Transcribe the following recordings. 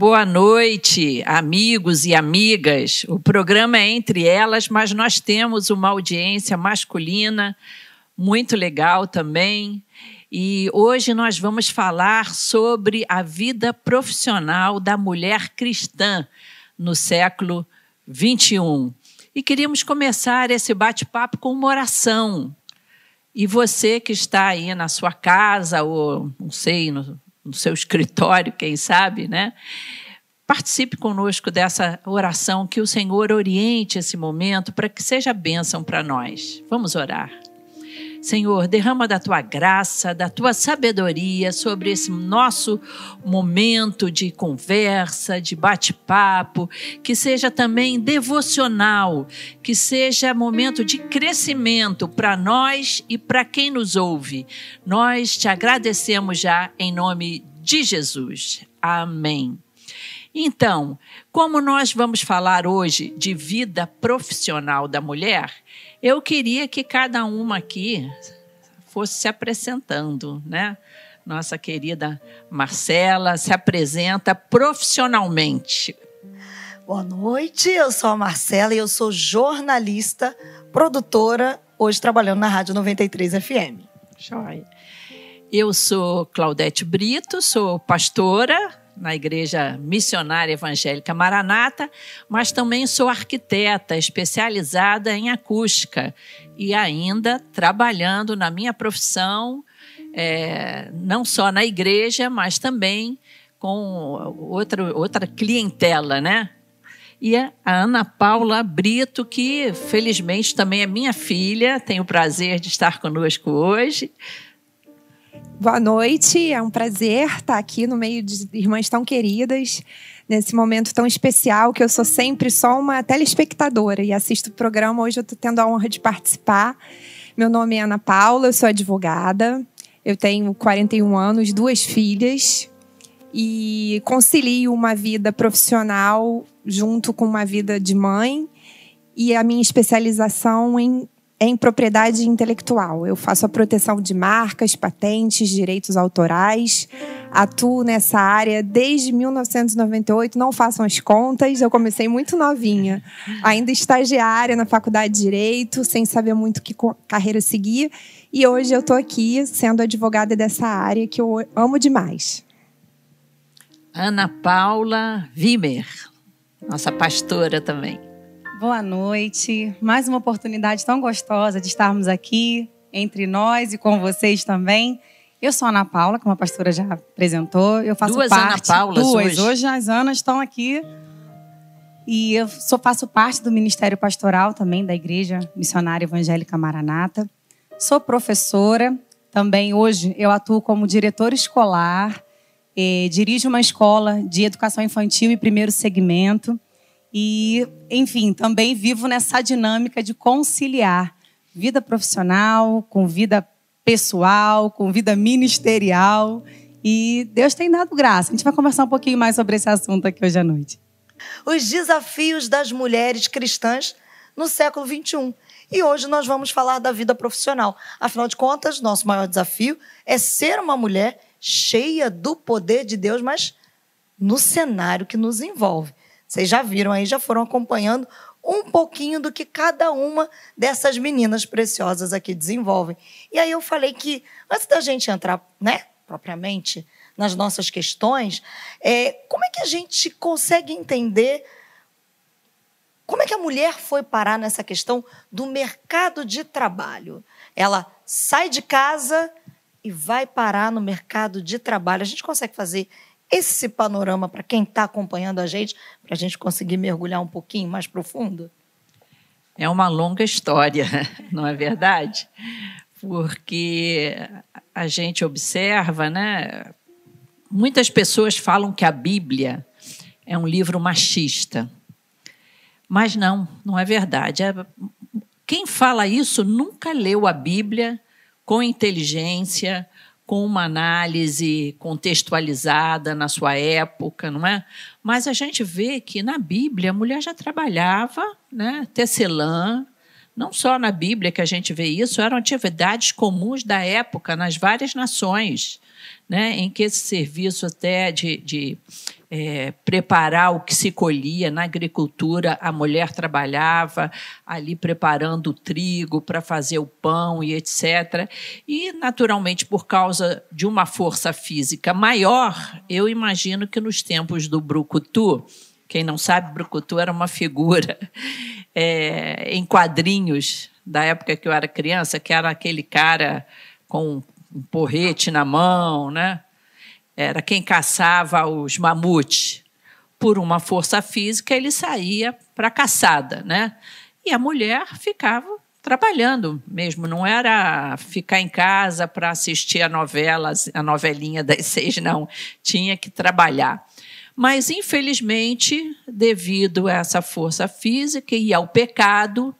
Boa noite, amigos e amigas. O programa é entre elas, mas nós temos uma audiência masculina muito legal também. E hoje nós vamos falar sobre a vida profissional da mulher cristã no século 21. E queríamos começar esse bate-papo com uma oração. E você que está aí na sua casa, ou não sei, no, no seu escritório, quem sabe, né? Participe conosco dessa oração, que o Senhor oriente esse momento para que seja bênção para nós. Vamos orar. Senhor, derrama da tua graça, da tua sabedoria sobre esse nosso momento de conversa, de bate-papo, que seja também devocional, que seja momento de crescimento para nós e para quem nos ouve. Nós te agradecemos já em nome de Jesus. Amém. Então, como nós vamos falar hoje de vida profissional da mulher, eu queria que cada uma aqui fosse se apresentando, né? Nossa querida Marcela se apresenta profissionalmente. Boa noite, eu sou a Marcela e eu sou jornalista, produtora, hoje trabalhando na Rádio 93 FM. Joia. Eu sou Claudete Brito, sou pastora na Igreja Missionária Evangélica Maranata, mas também sou arquiteta especializada em acústica e ainda trabalhando na minha profissão, é, não só na igreja, mas também com outra, outra clientela, né? E a Ana Paula Brito, que felizmente também é minha filha, tenho o prazer de estar conosco hoje. Boa noite, é um prazer estar aqui no meio de irmãs tão queridas, nesse momento tão especial que eu sou sempre só uma telespectadora e assisto o programa. Hoje eu estou tendo a honra de participar. Meu nome é Ana Paula, eu sou advogada, eu tenho 41 anos, duas filhas e concilio uma vida profissional junto com uma vida de mãe e a minha especialização em em propriedade intelectual. Eu faço a proteção de marcas, patentes, direitos autorais. Atuo nessa área desde 1998, não façam as contas, eu comecei muito novinha, ainda estagiária na faculdade de Direito, sem saber muito que carreira seguir. E hoje eu estou aqui sendo advogada dessa área que eu amo demais. Ana Paula Vimer, nossa pastora também. Boa noite. Mais uma oportunidade tão gostosa de estarmos aqui entre nós e com vocês também. Eu sou Ana Paula, como a pastora já apresentou. Eu faço duas parte. Ana Paulas duas. Hoje. hoje as Anas estão aqui. E eu sou, faço parte do Ministério Pastoral também da Igreja Missionária Evangélica Maranata. Sou professora. Também hoje eu atuo como diretora escolar. Eh, dirijo uma escola de educação infantil e primeiro segmento. E, enfim, também vivo nessa dinâmica de conciliar vida profissional com vida pessoal, com vida ministerial. E Deus tem dado graça. A gente vai conversar um pouquinho mais sobre esse assunto aqui hoje à noite. Os desafios das mulheres cristãs no século XXI. E hoje nós vamos falar da vida profissional. Afinal de contas, nosso maior desafio é ser uma mulher cheia do poder de Deus, mas no cenário que nos envolve. Vocês já viram aí, já foram acompanhando um pouquinho do que cada uma dessas meninas preciosas aqui desenvolvem. E aí eu falei que, antes da gente entrar, né, propriamente nas nossas questões, é, como é que a gente consegue entender como é que a mulher foi parar nessa questão do mercado de trabalho? Ela sai de casa e vai parar no mercado de trabalho. A gente consegue fazer esse panorama para quem está acompanhando a gente, para a gente conseguir mergulhar um pouquinho mais profundo? É uma longa história, não é verdade? Porque a gente observa, né? Muitas pessoas falam que a Bíblia é um livro machista. Mas não, não é verdade. É, quem fala isso nunca leu a Bíblia com inteligência, com uma análise contextualizada na sua época, não é? Mas a gente vê que na Bíblia a mulher já trabalhava, né? Tecelã, não só na Bíblia que a gente vê isso, eram atividades comuns da época nas várias nações, né? Em que esse serviço até de, de é, preparar o que se colhia na agricultura, a mulher trabalhava ali preparando o trigo para fazer o pão e etc. E, naturalmente, por causa de uma força física maior, eu imagino que nos tempos do Brucutu, quem não sabe, Brucutu era uma figura é, em quadrinhos da época que eu era criança, que era aquele cara com um porrete na mão, né? Era quem caçava os mamutes. Por uma força física, ele saía para a caçada, né? E a mulher ficava trabalhando mesmo, não era ficar em casa para assistir a novela, a novelinha das seis, não. Tinha que trabalhar. Mas, infelizmente, devido a essa força física e ao pecado,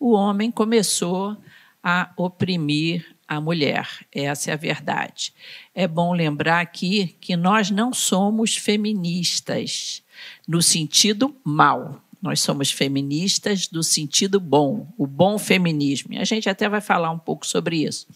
o homem começou a oprimir a mulher. Essa é a verdade. É bom lembrar aqui que nós não somos feministas no sentido mal. Nós somos feministas do sentido bom, o bom feminismo. E a gente até vai falar um pouco sobre isso.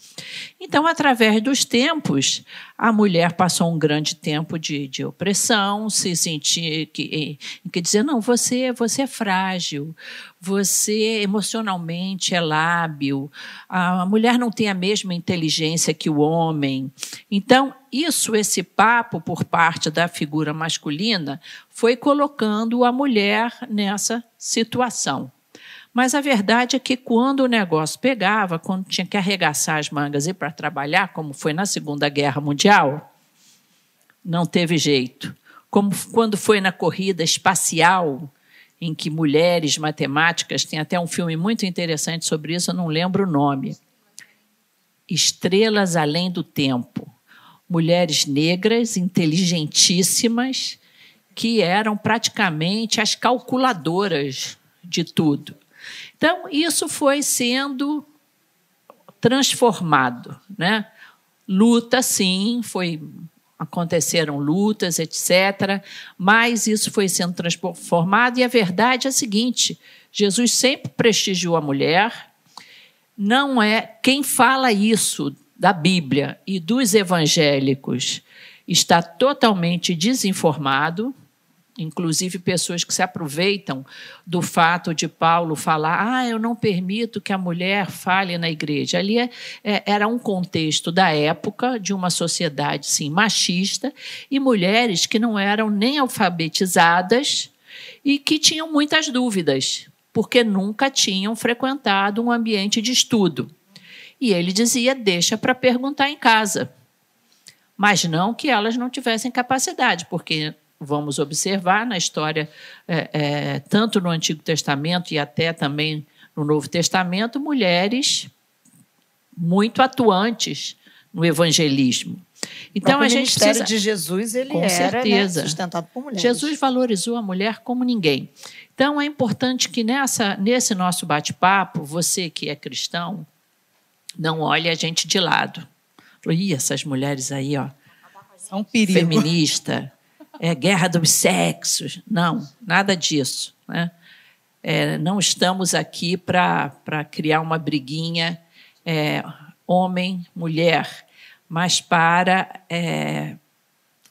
Então, através dos tempos, a mulher passou um grande tempo de, de opressão, se sentir que, que dizer não, você, você é frágil, você emocionalmente é lábil, a mulher não tem a mesma inteligência que o homem. Então, isso, esse papo por parte da figura masculina, foi colocando a mulher nessa situação. Mas a verdade é que quando o negócio pegava, quando tinha que arregaçar as mangas e ir para trabalhar, como foi na Segunda Guerra Mundial, não teve jeito. Como quando foi na corrida espacial, em que mulheres matemáticas, tem até um filme muito interessante sobre isso, eu não lembro o nome. Estrelas Além do Tempo. Mulheres negras, inteligentíssimas, que eram praticamente as calculadoras de tudo. Então, isso foi sendo transformado. Né? Luta, sim, foi aconteceram lutas, etc. Mas isso foi sendo transformado e a verdade é a seguinte: Jesus sempre prestigiou a mulher. Não é quem fala isso da Bíblia e dos evangélicos está totalmente desinformado inclusive pessoas que se aproveitam do fato de Paulo falar: ah, eu não permito que a mulher fale na igreja. Ali é, é, era um contexto da época, de uma sociedade, sim, machista, e mulheres que não eram nem alfabetizadas e que tinham muitas dúvidas, porque nunca tinham frequentado um ambiente de estudo. E ele dizia: deixa para perguntar em casa. Mas não que elas não tivessem capacidade, porque vamos observar na história, é, é, tanto no Antigo Testamento e até também no Novo Testamento, mulheres muito atuantes no evangelismo. Então a gente ministério precisa... de Jesus ele com era né, certeza. Né, sustentado por mulheres. Jesus valorizou a mulher como ninguém. Então é importante que nessa nesse nosso bate-papo, você que é cristão, não olhe a gente de lado. Ih, essas mulheres aí, ó, são um perigo. feminista, é guerra dos sexos. Não, nada disso. Né? É, não estamos aqui para criar uma briguinha é, homem-mulher, mas para é,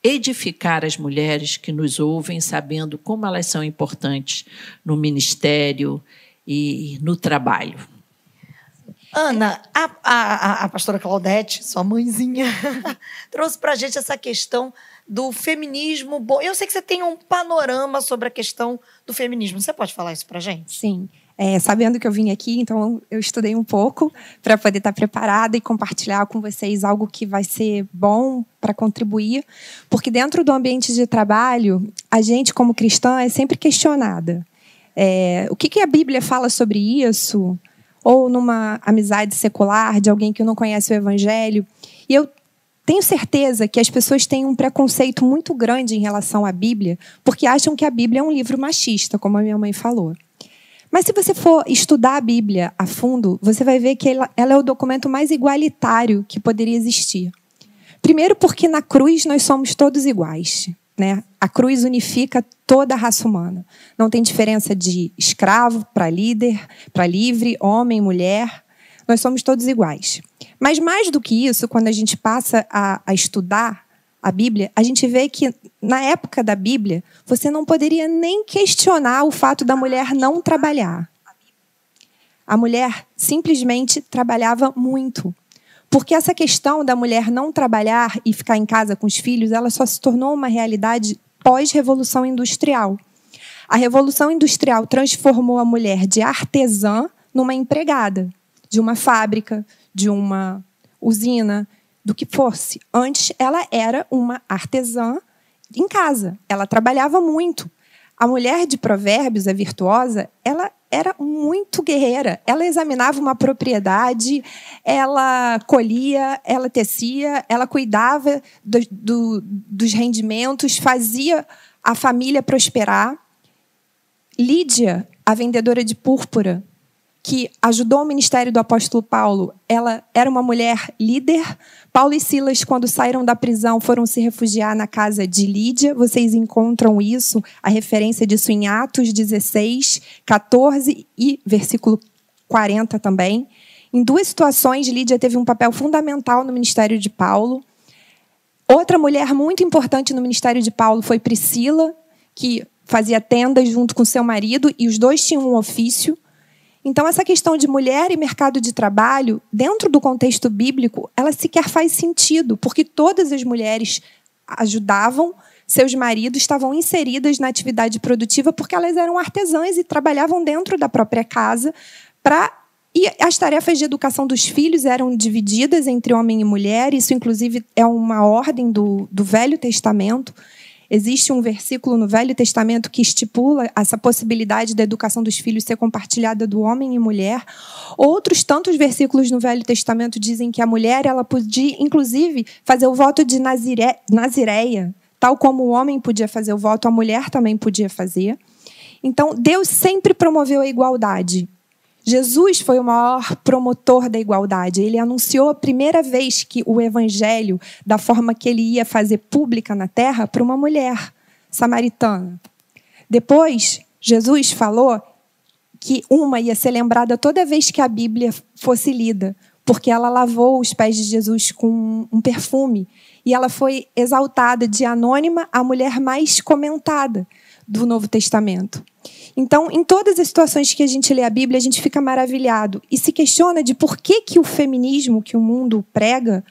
edificar as mulheres que nos ouvem, sabendo como elas são importantes no ministério e no trabalho. Ana, a, a, a pastora Claudete, sua mãezinha, trouxe para a gente essa questão do feminismo bom. Eu sei que você tem um panorama sobre a questão do feminismo. Você pode falar isso para gente? Sim. É, sabendo que eu vim aqui, então eu estudei um pouco para poder estar preparada e compartilhar com vocês algo que vai ser bom para contribuir, porque dentro do ambiente de trabalho, a gente, como cristã, é sempre questionada. É, o que, que a Bíblia fala sobre isso? Ou numa amizade secular de alguém que não conhece o Evangelho. E eu tenho certeza que as pessoas têm um preconceito muito grande em relação à Bíblia, porque acham que a Bíblia é um livro machista, como a minha mãe falou. Mas se você for estudar a Bíblia a fundo, você vai ver que ela, ela é o documento mais igualitário que poderia existir. Primeiro, porque na cruz nós somos todos iguais. Né? A cruz unifica toda a raça humana. Não tem diferença de escravo para líder, para livre, homem, mulher. Nós somos todos iguais. Mas mais do que isso, quando a gente passa a, a estudar a Bíblia, a gente vê que na época da Bíblia, você não poderia nem questionar o fato da mulher não trabalhar. A mulher simplesmente trabalhava muito. Porque essa questão da mulher não trabalhar e ficar em casa com os filhos, ela só se tornou uma realidade pós-revolução industrial. A revolução industrial transformou a mulher de artesã numa empregada de uma fábrica, de uma usina, do que fosse. Antes, ela era uma artesã em casa. Ela trabalhava muito. A mulher de Provérbios, a virtuosa, ela era muito guerreira. Ela examinava uma propriedade, ela colhia, ela tecia, ela cuidava do, do, dos rendimentos, fazia a família prosperar. Lídia, a vendedora de púrpura, que ajudou o ministério do apóstolo Paulo, ela era uma mulher líder. Paulo e Silas, quando saíram da prisão, foram se refugiar na casa de Lídia. Vocês encontram isso, a referência disso em Atos 16, 14 e versículo 40 também. Em duas situações, Lídia teve um papel fundamental no ministério de Paulo. Outra mulher muito importante no ministério de Paulo foi Priscila, que fazia tendas junto com seu marido, e os dois tinham um ofício. Então, essa questão de mulher e mercado de trabalho, dentro do contexto bíblico, ela sequer faz sentido, porque todas as mulheres ajudavam, seus maridos estavam inseridas na atividade produtiva porque elas eram artesãs e trabalhavam dentro da própria casa para e as tarefas de educação dos filhos eram divididas entre homem e mulher, isso, inclusive, é uma ordem do, do Velho Testamento. Existe um versículo no Velho Testamento que estipula essa possibilidade da educação dos filhos ser compartilhada do homem e mulher. Outros tantos versículos no Velho Testamento dizem que a mulher ela podia, inclusive, fazer o voto de nazire, nazireia, tal como o homem podia fazer o voto, a mulher também podia fazer. Então, Deus sempre promoveu a igualdade. Jesus foi o maior promotor da igualdade. Ele anunciou a primeira vez que o evangelho, da forma que ele ia fazer pública na terra, para uma mulher samaritana. Depois, Jesus falou que uma ia ser lembrada toda vez que a Bíblia fosse lida, porque ela lavou os pés de Jesus com um perfume. E ela foi exaltada de anônima a mulher mais comentada do Novo Testamento. Então, em todas as situações que a gente lê a Bíblia, a gente fica maravilhado e se questiona de por que, que o feminismo que o mundo prega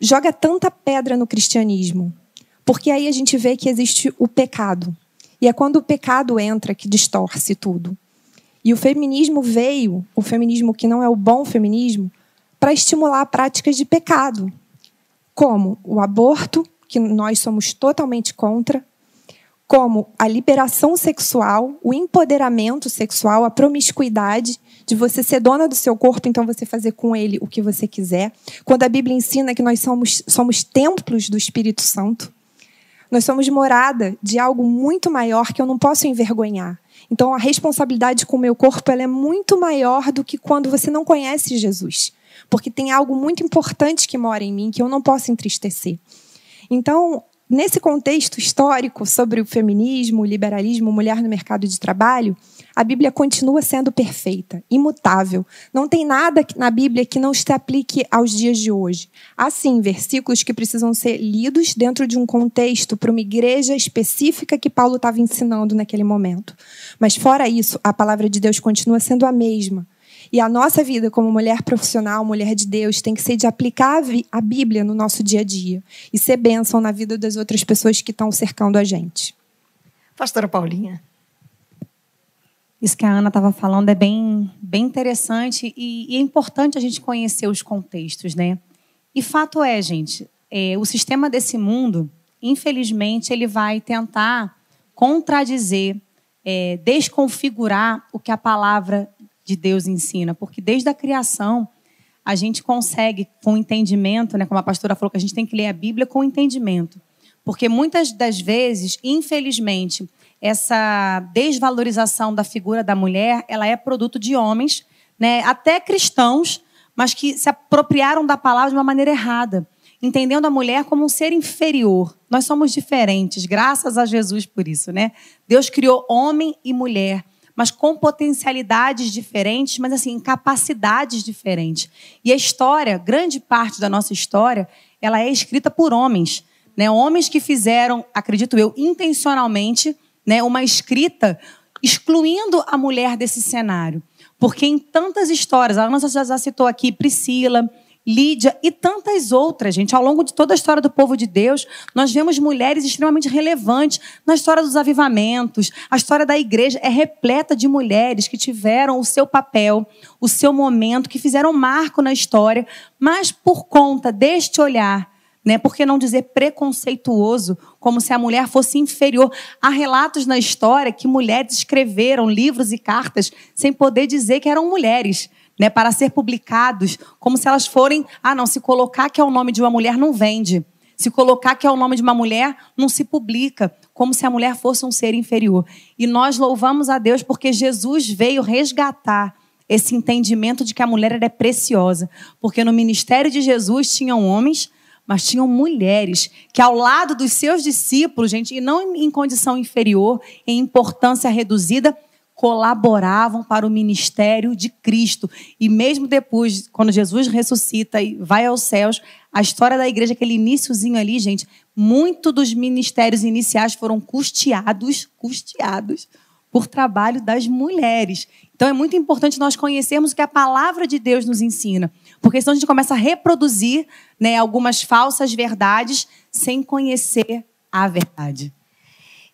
joga tanta pedra no cristianismo. Porque aí a gente vê que existe o pecado. E é quando o pecado entra que distorce tudo. E o feminismo veio, o feminismo que não é o bom feminismo, para estimular práticas de pecado, como o aborto, que nós somos totalmente contra, como a liberação sexual, o empoderamento sexual, a promiscuidade, de você ser dona do seu corpo, então você fazer com ele o que você quiser. Quando a Bíblia ensina que nós somos, somos templos do Espírito Santo, nós somos morada de algo muito maior que eu não posso envergonhar. Então a responsabilidade com o meu corpo ela é muito maior do que quando você não conhece Jesus, porque tem algo muito importante que mora em mim que eu não posso entristecer. Então, nesse contexto histórico sobre o feminismo, o liberalismo, mulher no mercado de trabalho, a Bíblia continua sendo perfeita, imutável. Não tem nada na Bíblia que não se aplique aos dias de hoje. Há sim versículos que precisam ser lidos dentro de um contexto para uma igreja específica que Paulo estava ensinando naquele momento. Mas fora isso, a palavra de Deus continua sendo a mesma. E a nossa vida como mulher profissional, mulher de Deus, tem que ser de aplicar a Bíblia no nosso dia a dia e ser bênção na vida das outras pessoas que estão cercando a gente. Pastora Paulinha. Isso que a Ana estava falando é bem, bem interessante e, e, é importante a gente conhecer os contextos, né? E fato é, gente, é, o sistema desse mundo, infelizmente, ele vai tentar contradizer, é, desconfigurar o que a palavra de Deus ensina, porque desde a criação a gente consegue com entendimento, né, como a pastora falou que a gente tem que ler a Bíblia com entendimento. Porque muitas das vezes, infelizmente, essa desvalorização da figura da mulher, ela é produto de homens, né, até cristãos, mas que se apropriaram da palavra de uma maneira errada, entendendo a mulher como um ser inferior. Nós somos diferentes, graças a Jesus por isso, né? Deus criou homem e mulher mas com potencialidades diferentes, mas assim, capacidades diferentes. E a história, grande parte da nossa história, ela é escrita por homens. né, homens que fizeram, acredito eu, intencionalmente, né, uma escrita excluindo a mulher desse cenário. Porque em tantas histórias, a Ana já citou aqui Priscila, Lídia e tantas outras, gente. Ao longo de toda a história do povo de Deus, nós vemos mulheres extremamente relevantes na história dos avivamentos. A história da igreja é repleta de mulheres que tiveram o seu papel, o seu momento, que fizeram marco na história, mas por conta deste olhar né? Por que não dizer preconceituoso, como se a mulher fosse inferior? Há relatos na história que mulheres escreveram livros e cartas sem poder dizer que eram mulheres né, para ser publicados, como se elas forem, ah, não, se colocar que é o nome de uma mulher não vende. Se colocar que é o nome de uma mulher, não se publica, como se a mulher fosse um ser inferior. E nós louvamos a Deus porque Jesus veio resgatar esse entendimento de que a mulher era preciosa. Porque no ministério de Jesus tinham homens, mas tinham mulheres que, ao lado dos seus discípulos, gente, e não em condição inferior, em importância reduzida, colaboravam para o ministério de Cristo. E mesmo depois, quando Jesus ressuscita e vai aos céus, a história da igreja, aquele iníciozinho ali, gente, muito dos ministérios iniciais foram custeados, custeados por trabalho das mulheres. Então é muito importante nós conhecermos o que a palavra de Deus nos ensina, porque senão a gente começa a reproduzir né, algumas falsas verdades sem conhecer a verdade.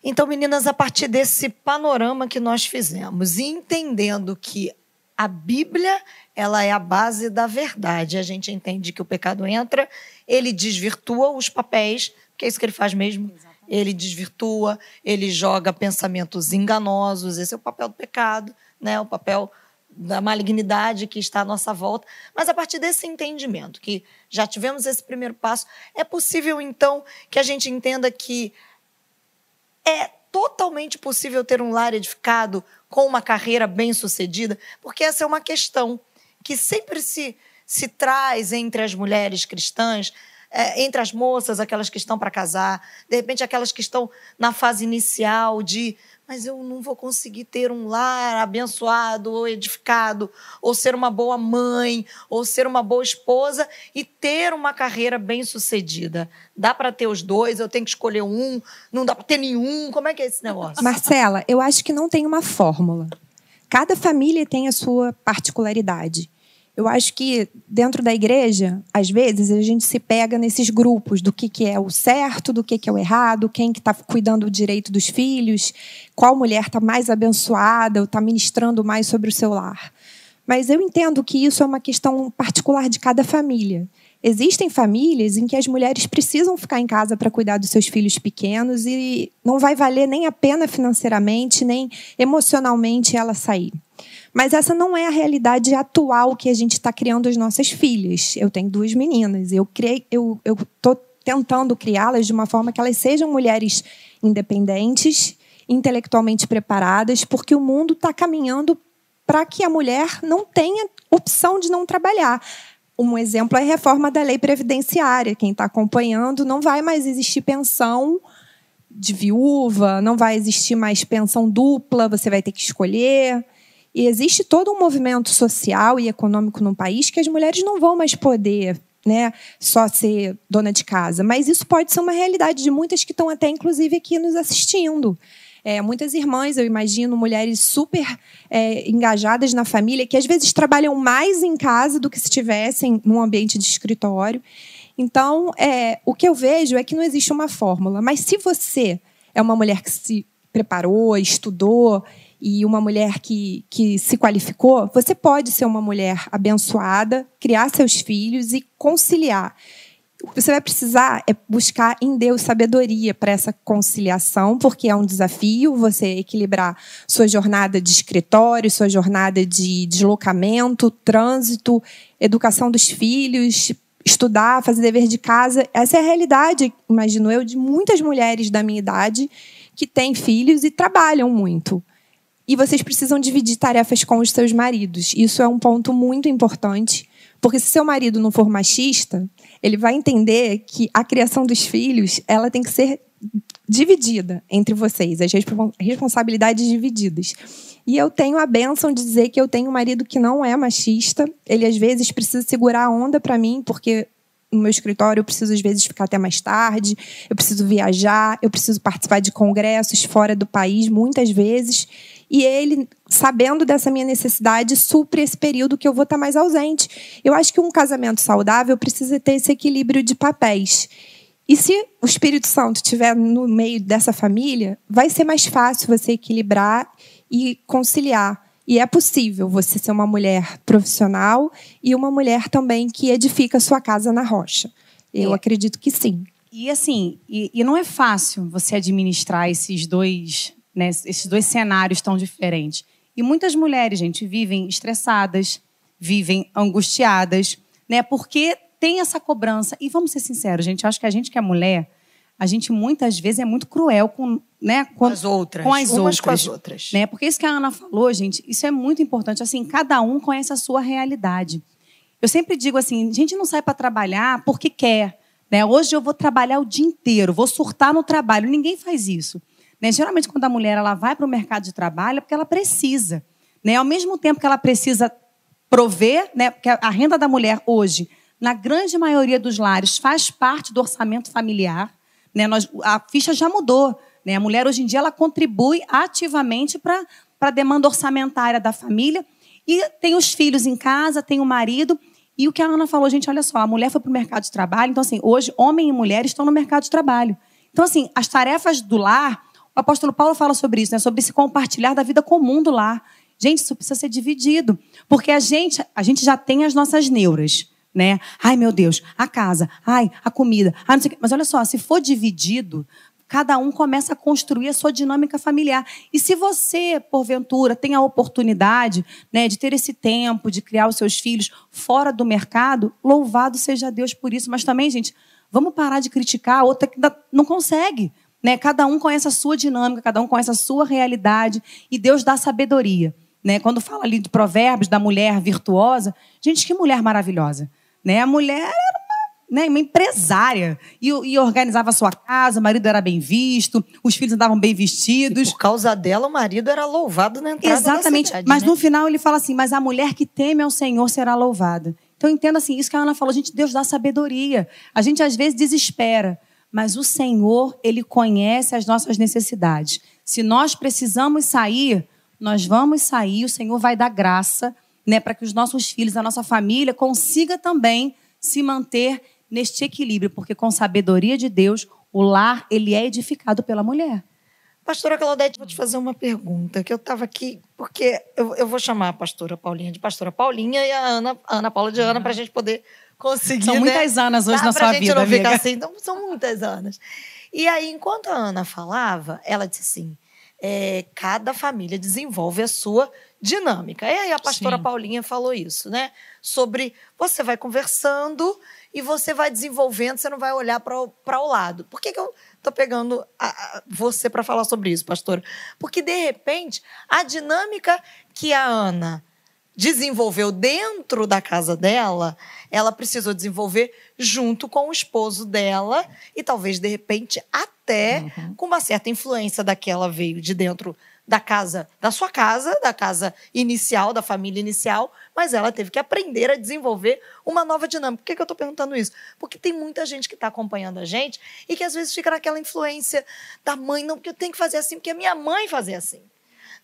Então, meninas, a partir desse panorama que nós fizemos, e entendendo que a Bíblia ela é a base da verdade, a gente entende que o pecado entra, ele desvirtua os papéis, que é isso que ele faz mesmo. Exatamente. Ele desvirtua, ele joga pensamentos enganosos, esse é o papel do pecado, né? o papel da malignidade que está à nossa volta. Mas a partir desse entendimento, que já tivemos esse primeiro passo, é possível então que a gente entenda que é totalmente possível ter um lar edificado com uma carreira bem-sucedida, porque essa é uma questão que sempre se, se traz entre as mulheres cristãs, é, entre as moças, aquelas que estão para casar, de repente aquelas que estão na fase inicial de mas eu não vou conseguir ter um lar abençoado ou edificado, ou ser uma boa mãe, ou ser uma boa esposa e ter uma carreira bem-sucedida. Dá para ter os dois, eu tenho que escolher um, não dá para ter nenhum. Como é que é esse negócio? Marcela, eu acho que não tem uma fórmula. Cada família tem a sua particularidade. Eu acho que dentro da igreja, às vezes, a gente se pega nesses grupos do que, que é o certo, do que, que é o errado, quem que está cuidando do direito dos filhos, qual mulher está mais abençoada ou está ministrando mais sobre o seu lar. Mas eu entendo que isso é uma questão particular de cada família. Existem famílias em que as mulheres precisam ficar em casa para cuidar dos seus filhos pequenos e não vai valer nem a pena financeiramente, nem emocionalmente ela sair. Mas essa não é a realidade atual que a gente está criando as nossas filhas. Eu tenho duas meninas. Eu criei, eu estou tentando criá-las de uma forma que elas sejam mulheres independentes, intelectualmente preparadas, porque o mundo está caminhando para que a mulher não tenha opção de não trabalhar. Um exemplo é a reforma da lei previdenciária. Quem está acompanhando, não vai mais existir pensão de viúva, não vai existir mais pensão dupla, você vai ter que escolher. E existe todo um movimento social e econômico no país que as mulheres não vão mais poder né, só ser dona de casa. Mas isso pode ser uma realidade de muitas que estão até, inclusive, aqui nos assistindo. É, muitas irmãs, eu imagino, mulheres super é, engajadas na família, que às vezes trabalham mais em casa do que se estivessem num ambiente de escritório. Então, é, o que eu vejo é que não existe uma fórmula. Mas se você é uma mulher que se preparou, estudou e uma mulher que, que se qualificou, você pode ser uma mulher abençoada, criar seus filhos e conciliar. O que você vai precisar é buscar em Deus sabedoria para essa conciliação, porque é um desafio você equilibrar sua jornada de escritório, sua jornada de deslocamento, trânsito, educação dos filhos, estudar, fazer dever de casa. Essa é a realidade, imagino eu, de muitas mulheres da minha idade que têm filhos e trabalham muito. E vocês precisam dividir tarefas com os seus maridos. Isso é um ponto muito importante, porque se seu marido não for machista, ele vai entender que a criação dos filhos ela tem que ser dividida entre vocês, as responsabilidades divididas. E eu tenho a benção de dizer que eu tenho um marido que não é machista. Ele às vezes precisa segurar a onda para mim, porque no meu escritório, eu preciso às vezes ficar até mais tarde, eu preciso viajar, eu preciso participar de congressos fora do país muitas vezes. E ele, sabendo dessa minha necessidade, supre esse período que eu vou estar mais ausente. Eu acho que um casamento saudável precisa ter esse equilíbrio de papéis. E se o Espírito Santo estiver no meio dessa família, vai ser mais fácil você equilibrar e conciliar. E é possível você ser uma mulher profissional e uma mulher também que edifica sua casa na rocha. Eu é. acredito que sim. E assim, e, e, não é fácil você administrar esses dois, né, esses dois cenários tão diferentes. E muitas mulheres, gente, vivem estressadas, vivem angustiadas, né? Porque tem essa cobrança. E vamos ser sinceros, gente, acho que a gente que é mulher, a gente muitas vezes é muito cruel com, né, com, as outras, com as umas outras, com as outras, né? Porque isso que a Ana falou, gente, isso é muito importante. Assim, cada um conhece a sua realidade. Eu sempre digo assim, a gente não sai para trabalhar porque quer, né? Hoje eu vou trabalhar o dia inteiro, vou surtar no trabalho. Ninguém faz isso, né? Geralmente quando a mulher ela vai para o mercado de trabalho é porque ela precisa, né? Ao mesmo tempo que ela precisa prover, né? Porque a renda da mulher hoje, na grande maioria dos lares, faz parte do orçamento familiar. Né? Nós, a ficha já mudou. Né? A mulher, hoje em dia, ela contribui ativamente para a demanda orçamentária da família. E tem os filhos em casa, tem o marido. E o que a Ana falou, gente, olha só, a mulher foi para o mercado de trabalho. Então, assim, hoje, homem e mulher estão no mercado de trabalho. Então, assim, as tarefas do lar, o apóstolo Paulo fala sobre isso, né? sobre se compartilhar da vida comum do lar. Gente, isso precisa ser dividido. Porque a gente, a gente já tem as nossas neuras né? Ai, meu Deus, a casa, ai, a comida, ai, não sei o quê. Mas olha só, se for dividido, cada um começa a construir a sua dinâmica familiar. E se você, porventura, tem a oportunidade né, de ter esse tempo, de criar os seus filhos fora do mercado, louvado seja Deus por isso. Mas também, gente, vamos parar de criticar a outra que não consegue. Né? Cada um conhece a sua dinâmica, cada um conhece a sua realidade e Deus dá sabedoria. Né? Quando fala ali de provérbios da mulher virtuosa, gente, que mulher maravilhosa. Né? A mulher era uma, né, uma empresária e, e, organizava a sua casa, o marido era bem visto, os filhos andavam bem vestidos. E por causa dela, o marido era louvado na entrada Exatamente. Cidade, mas né? no final ele fala assim: mas a mulher que teme ao Senhor será louvada. Então entenda assim, isso que a Ana falou, gente, Deus dá sabedoria. A gente às vezes desespera, mas o Senhor, ele conhece as nossas necessidades. Se nós precisamos sair, nós vamos sair, o Senhor vai dar graça né, para que os nossos filhos, a nossa família consiga também se manter neste equilíbrio, porque com sabedoria de Deus, o lar ele é edificado pela mulher. Pastora Claudete, vou te fazer uma pergunta, que eu estava aqui, porque eu, eu, vou chamar a pastora Paulinha de pastora Paulinha e a Ana, a Ana Paula de Ana, para a gente poder conseguir. São né? muitas Anas hoje Dá na sua gente vida. Não amiga. ficar assim, então são muitas Anas. E aí, enquanto a Ana falava, ela disse assim: é, cada família desenvolve a sua dinâmica. E aí a pastora Sim. Paulinha falou isso, né? Sobre você vai conversando e você vai desenvolvendo, você não vai olhar para o lado. Por que, que eu estou pegando a, a, você para falar sobre isso, pastora? Porque, de repente, a dinâmica que a Ana desenvolveu dentro da casa dela, ela precisou desenvolver junto com o esposo dela e talvez de repente até uhum. com uma certa influência daquela veio de dentro da casa, da sua casa, da casa inicial, da família inicial, mas ela teve que aprender a desenvolver uma nova dinâmica. Por que, que eu estou perguntando isso? Porque tem muita gente que está acompanhando a gente e que às vezes fica naquela influência da mãe, não, porque eu tenho que fazer assim, porque a minha mãe fazia assim.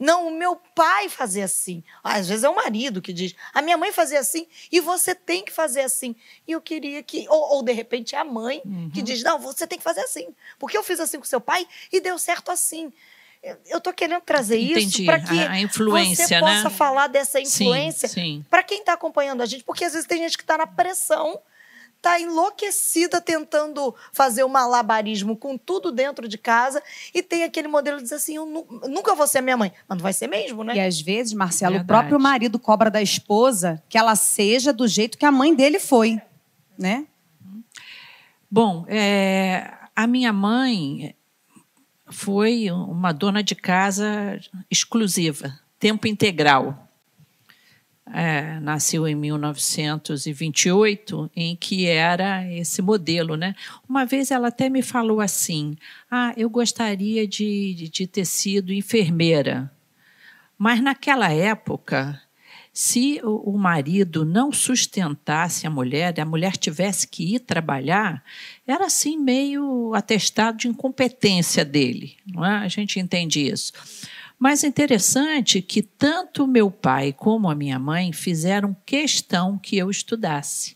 Não, o meu pai fazia assim. Às vezes é o marido que diz, a minha mãe fazia assim e você tem que fazer assim. E eu queria que. Ou, ou de repente é a mãe uhum. que diz, não, você tem que fazer assim. Porque eu fiz assim com seu pai e deu certo assim. Eu estou querendo trazer Entendi. isso para que a influência, você né? possa falar dessa influência para quem está acompanhando a gente, porque às vezes tem gente que está na pressão está enlouquecida tentando fazer o um malabarismo com tudo dentro de casa e tem aquele modelo de dizer assim, eu nunca vou ser minha mãe. Mas não vai ser mesmo, né? E às vezes, Marcelo, Verdade. o próprio marido cobra da esposa que ela seja do jeito que a mãe dele foi, né? Bom, é, a minha mãe foi uma dona de casa exclusiva, tempo integral é, nasceu em 1928, em que era esse modelo. Né? Uma vez ela até me falou assim: Ah, eu gostaria de, de, ter sido enfermeira. Mas naquela época Se o marido não sustentasse a mulher, a mulher tivesse que ir trabalhar, era assim meio atestado de incompetência dele. Não é? A gente entende isso. Mas é interessante que tanto meu pai como a minha mãe fizeram questão que eu estudasse.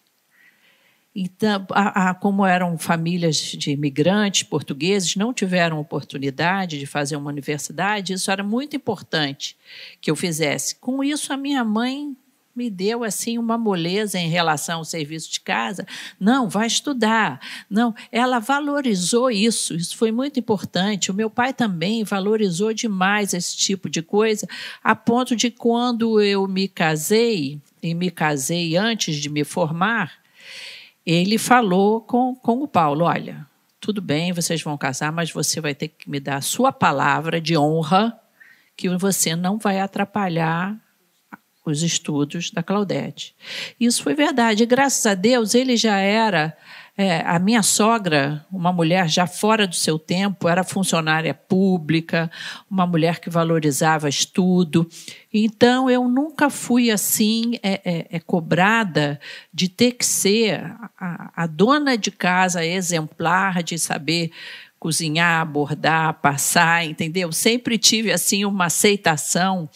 Então, a, a, como eram famílias de imigrantes portugueses, não tiveram oportunidade de fazer uma universidade, isso era muito importante que eu fizesse. Com isso, a minha mãe me deu assim uma moleza em relação ao serviço de casa. Não, vai estudar. Não, ela valorizou isso. Isso foi muito importante. O meu pai também valorizou demais esse tipo de coisa, a ponto de quando eu me casei e me casei antes de me formar, ele falou com, com o Paulo: olha, tudo bem, vocês vão casar, mas você vai ter que me dar a sua palavra de honra que você não vai atrapalhar os estudos da Claudete. Isso foi verdade. E, graças a Deus, ele já era é, a minha sogra, uma mulher já fora do seu tempo, era funcionária pública, uma mulher que valorizava estudo. Então, eu nunca fui assim é, é, é cobrada de ter que ser a, a dona de casa exemplar, de saber cozinhar, bordar, passar, entendeu? Sempre tive assim uma aceitação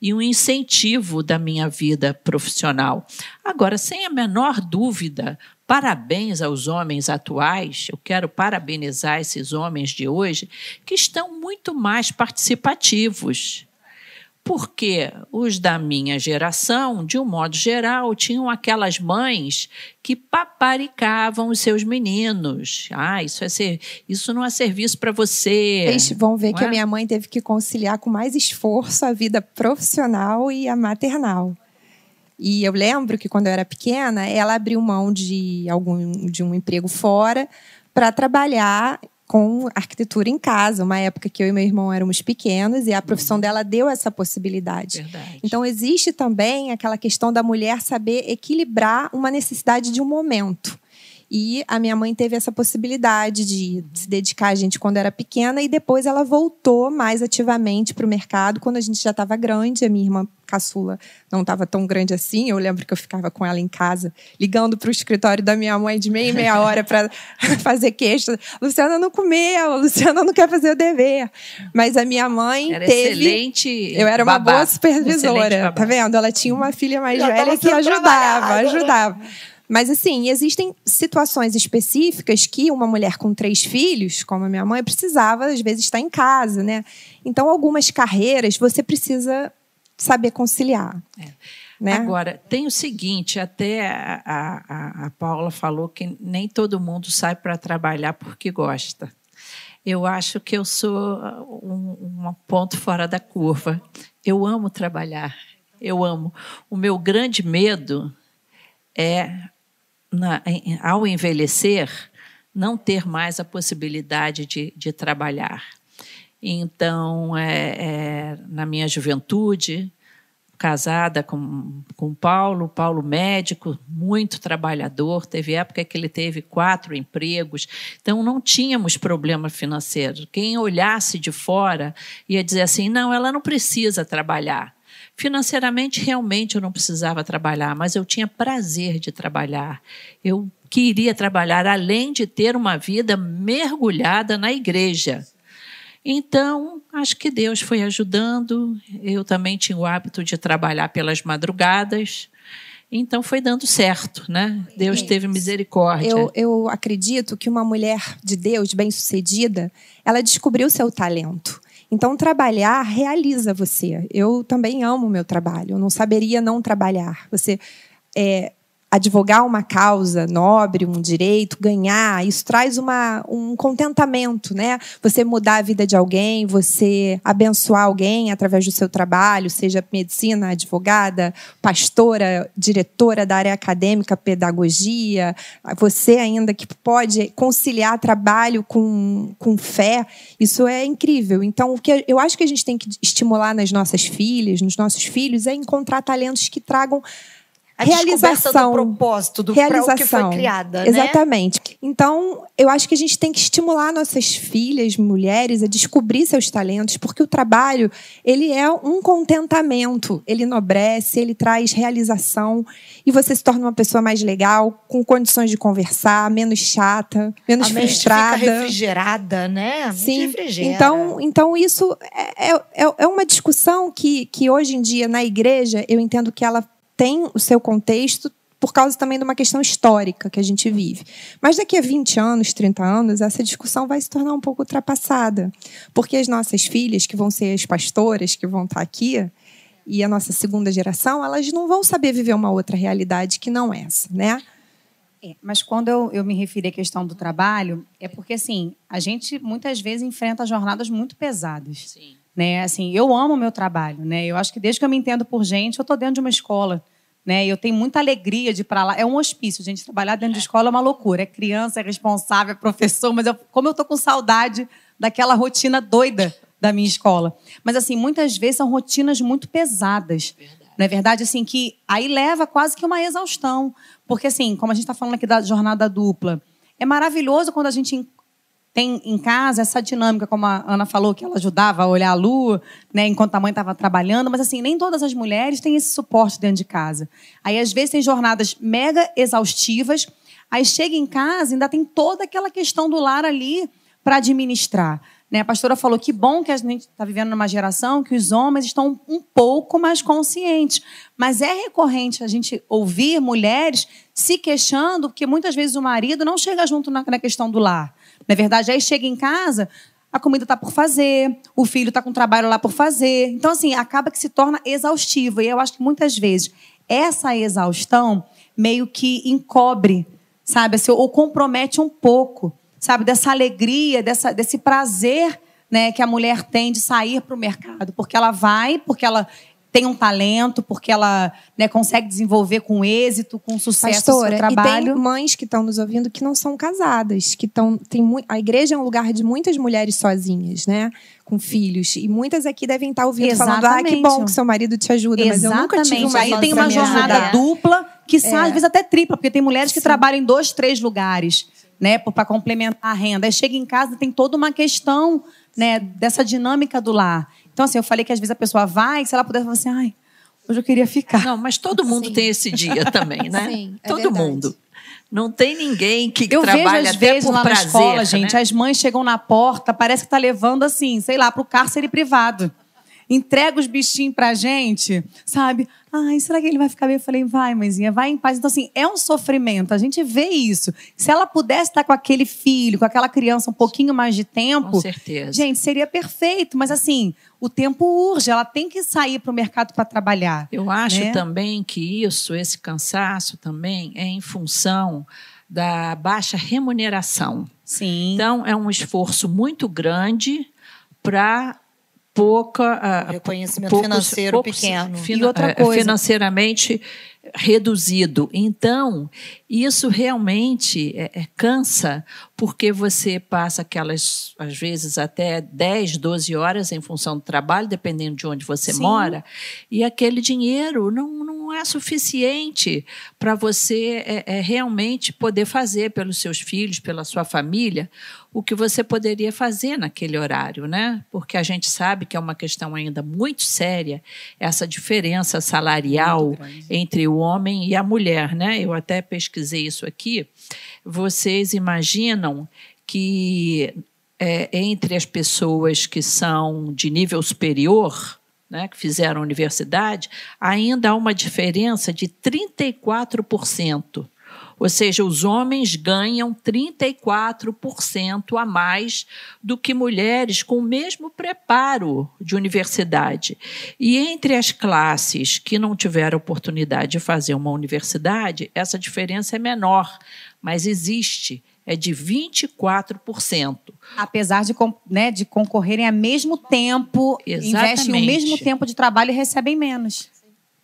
e um incentivo da minha vida profissional. Agora, sem a menor dúvida, Parabéns aos homens atuais, eu quero parabenizar esses homens de hoje, que estão muito mais participativos. Porque os da minha geração, de um modo geral, tinham aquelas mães que paparicavam os seus meninos. Ah, isso, é ser, isso não é serviço para você. Eles vão ver não que é? a minha mãe teve que conciliar com mais esforço a vida profissional e a maternal. E eu lembro que quando eu era pequena, ela abriu mão de algum de um emprego fora para trabalhar com arquitetura em casa, uma época que eu e meu irmão éramos pequenos e a profissão dela deu essa possibilidade. Verdade. Então existe também aquela questão da mulher saber equilibrar uma necessidade de um momento. E a minha mãe teve essa possibilidade de se dedicar a gente quando era pequena e depois ela voltou mais ativamente para o mercado quando a gente já estava grande. A minha irmã caçula não estava tão grande assim. Eu lembro que eu ficava com ela em casa, ligando para o escritório da minha mãe de meia e meia hora para fazer queixa. Luciana não comeu, Luciana não quer fazer o dever. Mas a minha mãe era teve. Excelente. Eu era uma boa supervisora. Tá vendo? Ela tinha uma filha mais já velha que ajudava, ajudava. Mas, assim, existem situações específicas que uma mulher com três filhos, como a minha mãe, precisava, às vezes, estar em casa, né? Então, algumas carreiras você precisa saber conciliar. É. Né? Agora, tem o seguinte: até a, a, a Paula falou que nem todo mundo sai para trabalhar porque gosta. Eu acho que eu sou um, um ponto fora da curva. Eu amo trabalhar, eu amo. O meu grande medo é na, ao envelhecer, não ter mais a possibilidade de, de trabalhar. Então, é, é, na minha juventude, casada com, com Paulo, Paulo médico, muito trabalhador, teve época que ele teve quatro empregos, então não tínhamos problema financeiro. Quem olhasse de fora ia dizer assim: não, ela não precisa trabalhar. Financeiramente, realmente eu não precisava trabalhar, mas eu tinha prazer de trabalhar. Eu queria trabalhar além de ter uma vida mergulhada na igreja. Então, acho que Deus foi ajudando. Eu também tinha o hábito de trabalhar pelas madrugadas. Então foi dando certo, né? Deus teve misericórdia. Eu, eu acredito que uma mulher de Deus, bem-sucedida, ela descobriu seu talento. Então, trabalhar realiza você. Eu também amo o meu trabalho. Eu não saberia não trabalhar. Você é, advogar uma causa nobre, um direito, ganhar, isso traz uma, um contentamento, né? Você mudar a vida de alguém, você abençoar alguém através do seu trabalho, seja medicina, advogada, pastora, diretora da área acadêmica, pedagogia, você ainda que pode conciliar trabalho com, com fé, isso é incrível. Então, o que eu acho que a gente tem que estimular nas nossas filhas, nos nossos filhos, é encontrar talentos que tragam A realização do propósito do realização que foi criada, né? exatamente então eu acho que a gente tem que estimular nossas filhas mulheres a descobrir seus talentos porque o trabalho ele é um contentamento ele enobrece ele traz realização e você se torna uma pessoa mais legal com condições de conversar menos chata menos a mente frustrada fica refrigerada né Sim. refrigera. Então, então isso é, é, é uma discussão que, que hoje em dia na igreja eu entendo que ela tem o seu contexto por causa também de uma questão histórica que a gente vive. Mas daqui a 20 anos, 30 anos, essa discussão vai se tornar um pouco ultrapassada. Porque as nossas filhas, que vão ser as pastoras que vão estar aqui, e a nossa segunda geração, elas não vão saber viver uma outra realidade que não essa, né? É, mas quando eu, eu me referi à questão do trabalho, é porque assim, a gente muitas vezes enfrenta jornadas muito pesadas. Sim. Né? Assim, eu amo o meu trabalho, né? Eu acho que desde que eu me entendo por gente, eu estou dentro de uma escola. Né? Eu tenho muita alegria de ir para lá. É um hospício, gente. Trabalhar dentro de escola é uma loucura. É criança, é responsável, é professor, mas eu, como eu estou com saudade daquela rotina doida da minha escola. Mas, assim, muitas vezes são rotinas muito pesadas. Verdade. Não é verdade? Assim, que aí leva quase que uma exaustão. Porque, assim, como a gente está falando aqui da jornada dupla, é maravilhoso quando a gente tem em casa essa dinâmica, como a Ana falou, que ela ajudava a olhar a lua, né, enquanto a mãe estava trabalhando, mas assim, nem todas as mulheres têm esse suporte dentro de casa. Aí, às vezes, tem jornadas mega exaustivas, aí chega em casa ainda tem toda aquela questão do lar ali para administrar. Né? A pastora falou que bom que a gente está vivendo numa geração que os homens estão um pouco mais conscientes. Mas é recorrente a gente ouvir mulheres se queixando porque muitas vezes o marido não chega junto na, na questão do lar. Na verdade, aí chega em casa, a comida está por fazer, o filho está com trabalho lá por fazer. Então, assim, acaba que se torna exaustivo. E eu acho que muitas vezes essa exaustão meio que encobre, sabe? Assim, ou compromete um pouco, sabe? Dessa alegria, dessa, desse prazer né, que a mulher tem de sair para o mercado. Porque ela vai, porque ela tem um talento, porque ela né, consegue desenvolver com êxito, com sucesso Pastora, o seu trabalho. E tem mães que estão nos ouvindo que não são casadas, que estão tem a igreja é um lugar de muitas mulheres sozinhas, né, com filhos, e muitas aqui devem estar ouvindo Exatamente. falando: "Ah, que bom que seu marido te ajuda", mas eu nunca tive Exatamente. uma Aí tem uma jornada dupla, que É. às vezes até tripla, porque tem mulheres que Sim. trabalham em dois, três lugares, né, para complementar a renda. Aí chega em casa tem toda uma questão, né, dessa dinâmica do lar. Então assim, eu falei que às vezes a pessoa vai, se ela puder falar assim, ai, hoje eu queria ficar. Não, mas todo mundo Sim. tem esse dia também, né? Sim, é todo verdade. mundo. Não tem ninguém que Eu vejo trabalha às até vezes por lá prazer, na escola, gente, né? as mães chegam na porta, parece que tá levando assim, sei lá, pro cárcere privado. Entrega os bichinhos pra gente, sabe? Ai, será que ele vai ficar bem? Eu falei, vai, mãezinha, vai em paz. Então, assim, é um sofrimento, a gente vê isso. Se ela pudesse estar com aquele filho, com aquela criança um pouquinho mais de tempo, Com certeza. gente, seria perfeito. Mas, assim, o tempo urge, ela tem que sair pro mercado para trabalhar. Eu acho né? também que isso, esse cansaço também é em função da baixa remuneração. Sim. Então, é um esforço muito grande para pouca Reconhecimento poucos- financeiro poucos- pequeno. E outra eh, coisa- financeiramente reduzido. Então, isso realmente é, é, cansa, porque você passa aquelas, às vezes, até 10, 12 horas em função do trabalho, dependendo de onde você Sim. mora, e aquele dinheiro não, não é suficiente para você é, é, realmente poder fazer pelos seus filhos, pela sua família, o que você poderia fazer naquele horário, né? Porque a gente sabe que é uma questão ainda muito séria essa diferença salarial entre o homem e a mulher, né? Eu até pesquisei isso aqui. Vocês imaginam que é, entre as pessoas que são de nível superior, né, que fizeram universidade, ainda há uma diferença de 34%. Ou seja, os homens ganham 34% a mais do que mulheres com o mesmo preparo de universidade. E entre as classes que não tiveram oportunidade de fazer uma universidade, essa diferença é menor, mas existe, é de 24%. Apesar de, né, de concorrerem ao mesmo tempo, investem o Exatamente. mesmo tempo de trabalho e recebem menos.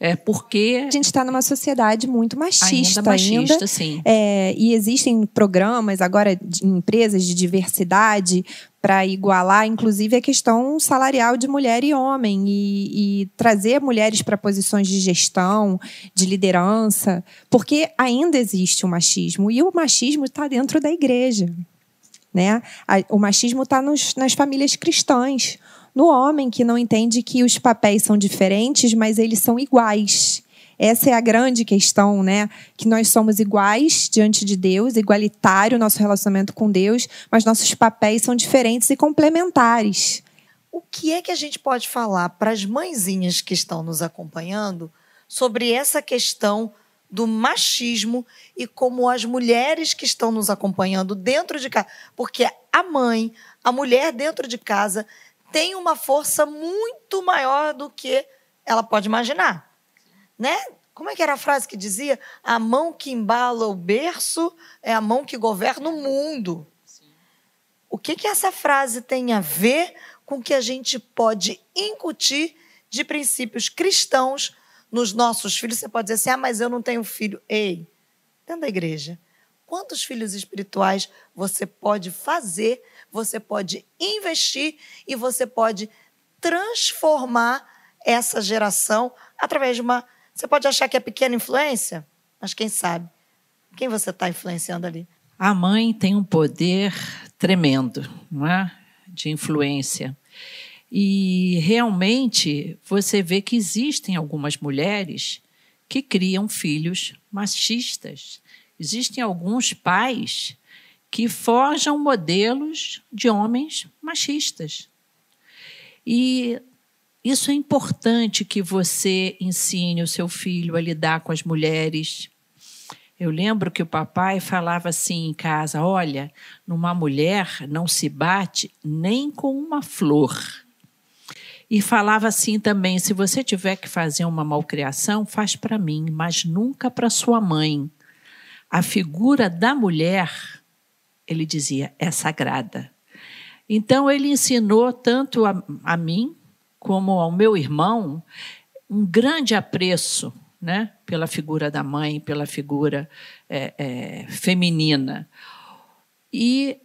É porque A gente está numa sociedade muito machista ainda machista, ainda. sim. É, e existem programas agora de- em empresas de diversidade para igualar, inclusive, a questão salarial de mulher e homem e, e trazer mulheres para posições de gestão, de liderança, porque ainda existe o machismo e o machismo está dentro da igreja. Né? O machismo está nas famílias cristãs, no homem que não entende que os papéis são diferentes, mas eles são iguais. Essa é a grande questão, né? Que nós somos iguais diante de Deus, igualitário nosso relacionamento com Deus, mas nossos papéis são diferentes e complementares. O que é que a gente pode falar para as mãezinhas que estão nos acompanhando sobre essa questão do machismo e como as mulheres que estão nos acompanhando dentro de casa, porque a mãe, a mulher dentro de casa tem uma força muito maior do que ela pode imaginar né? Como é que era a frase que dizia? A mão que embala o berço é a mão que governa o mundo. O que, que essa frase tem a ver com o que a gente pode incutir de princípios cristãos nos nossos filhos? Você pode dizer assim: ah, mas eu não tenho filho. Ei, dentro da igreja, quantos filhos espirituais você pode fazer, você pode investir e você pode transformar essa geração através de uma você pode achar que é pequena influência, mas quem sabe? Quem você está influenciando ali? A mãe tem um poder tremendo, não é? De influência. E realmente você vê que existem algumas mulheres que criam filhos machistas. Existem alguns pais que forjam modelos de homens machistas. E isso é importante que você ensine o seu filho a lidar com as mulheres. Eu lembro que o papai falava assim em casa: olha, numa mulher não se bate nem com uma flor. E falava assim também: se você tiver que fazer uma malcriação, faz para mim, mas nunca para sua mãe. A figura da mulher, ele dizia, é sagrada. Então ele ensinou tanto a, a mim como ao meu irmão, um grande apreço né, pela figura da mãe, pela figura é, é, feminina. E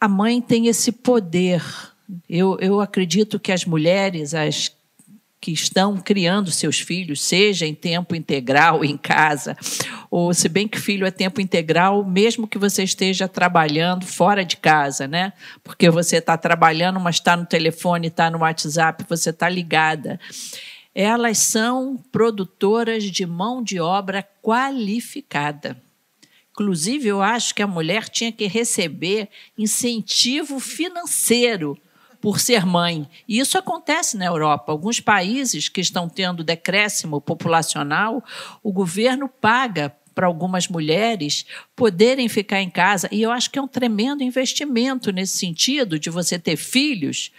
a mãe tem esse poder. Eu, eu acredito que as mulheres, as que estão criando seus filhos, seja em tempo integral em casa, ou se bem que filho é tempo integral, mesmo que você esteja trabalhando fora de casa, né? Porque você está trabalhando, mas está no telefone, está no WhatsApp, você está ligada. Elas são produtoras de mão de obra qualificada. Inclusive, eu acho que a mulher tinha que receber incentivo financeiro por ser mãe. E isso acontece na Europa. Alguns países que estão tendo decréscimo populacional, o governo paga para algumas mulheres poderem ficar em casa. E eu acho que é um tremendo investimento nesse sentido de você ter filhos,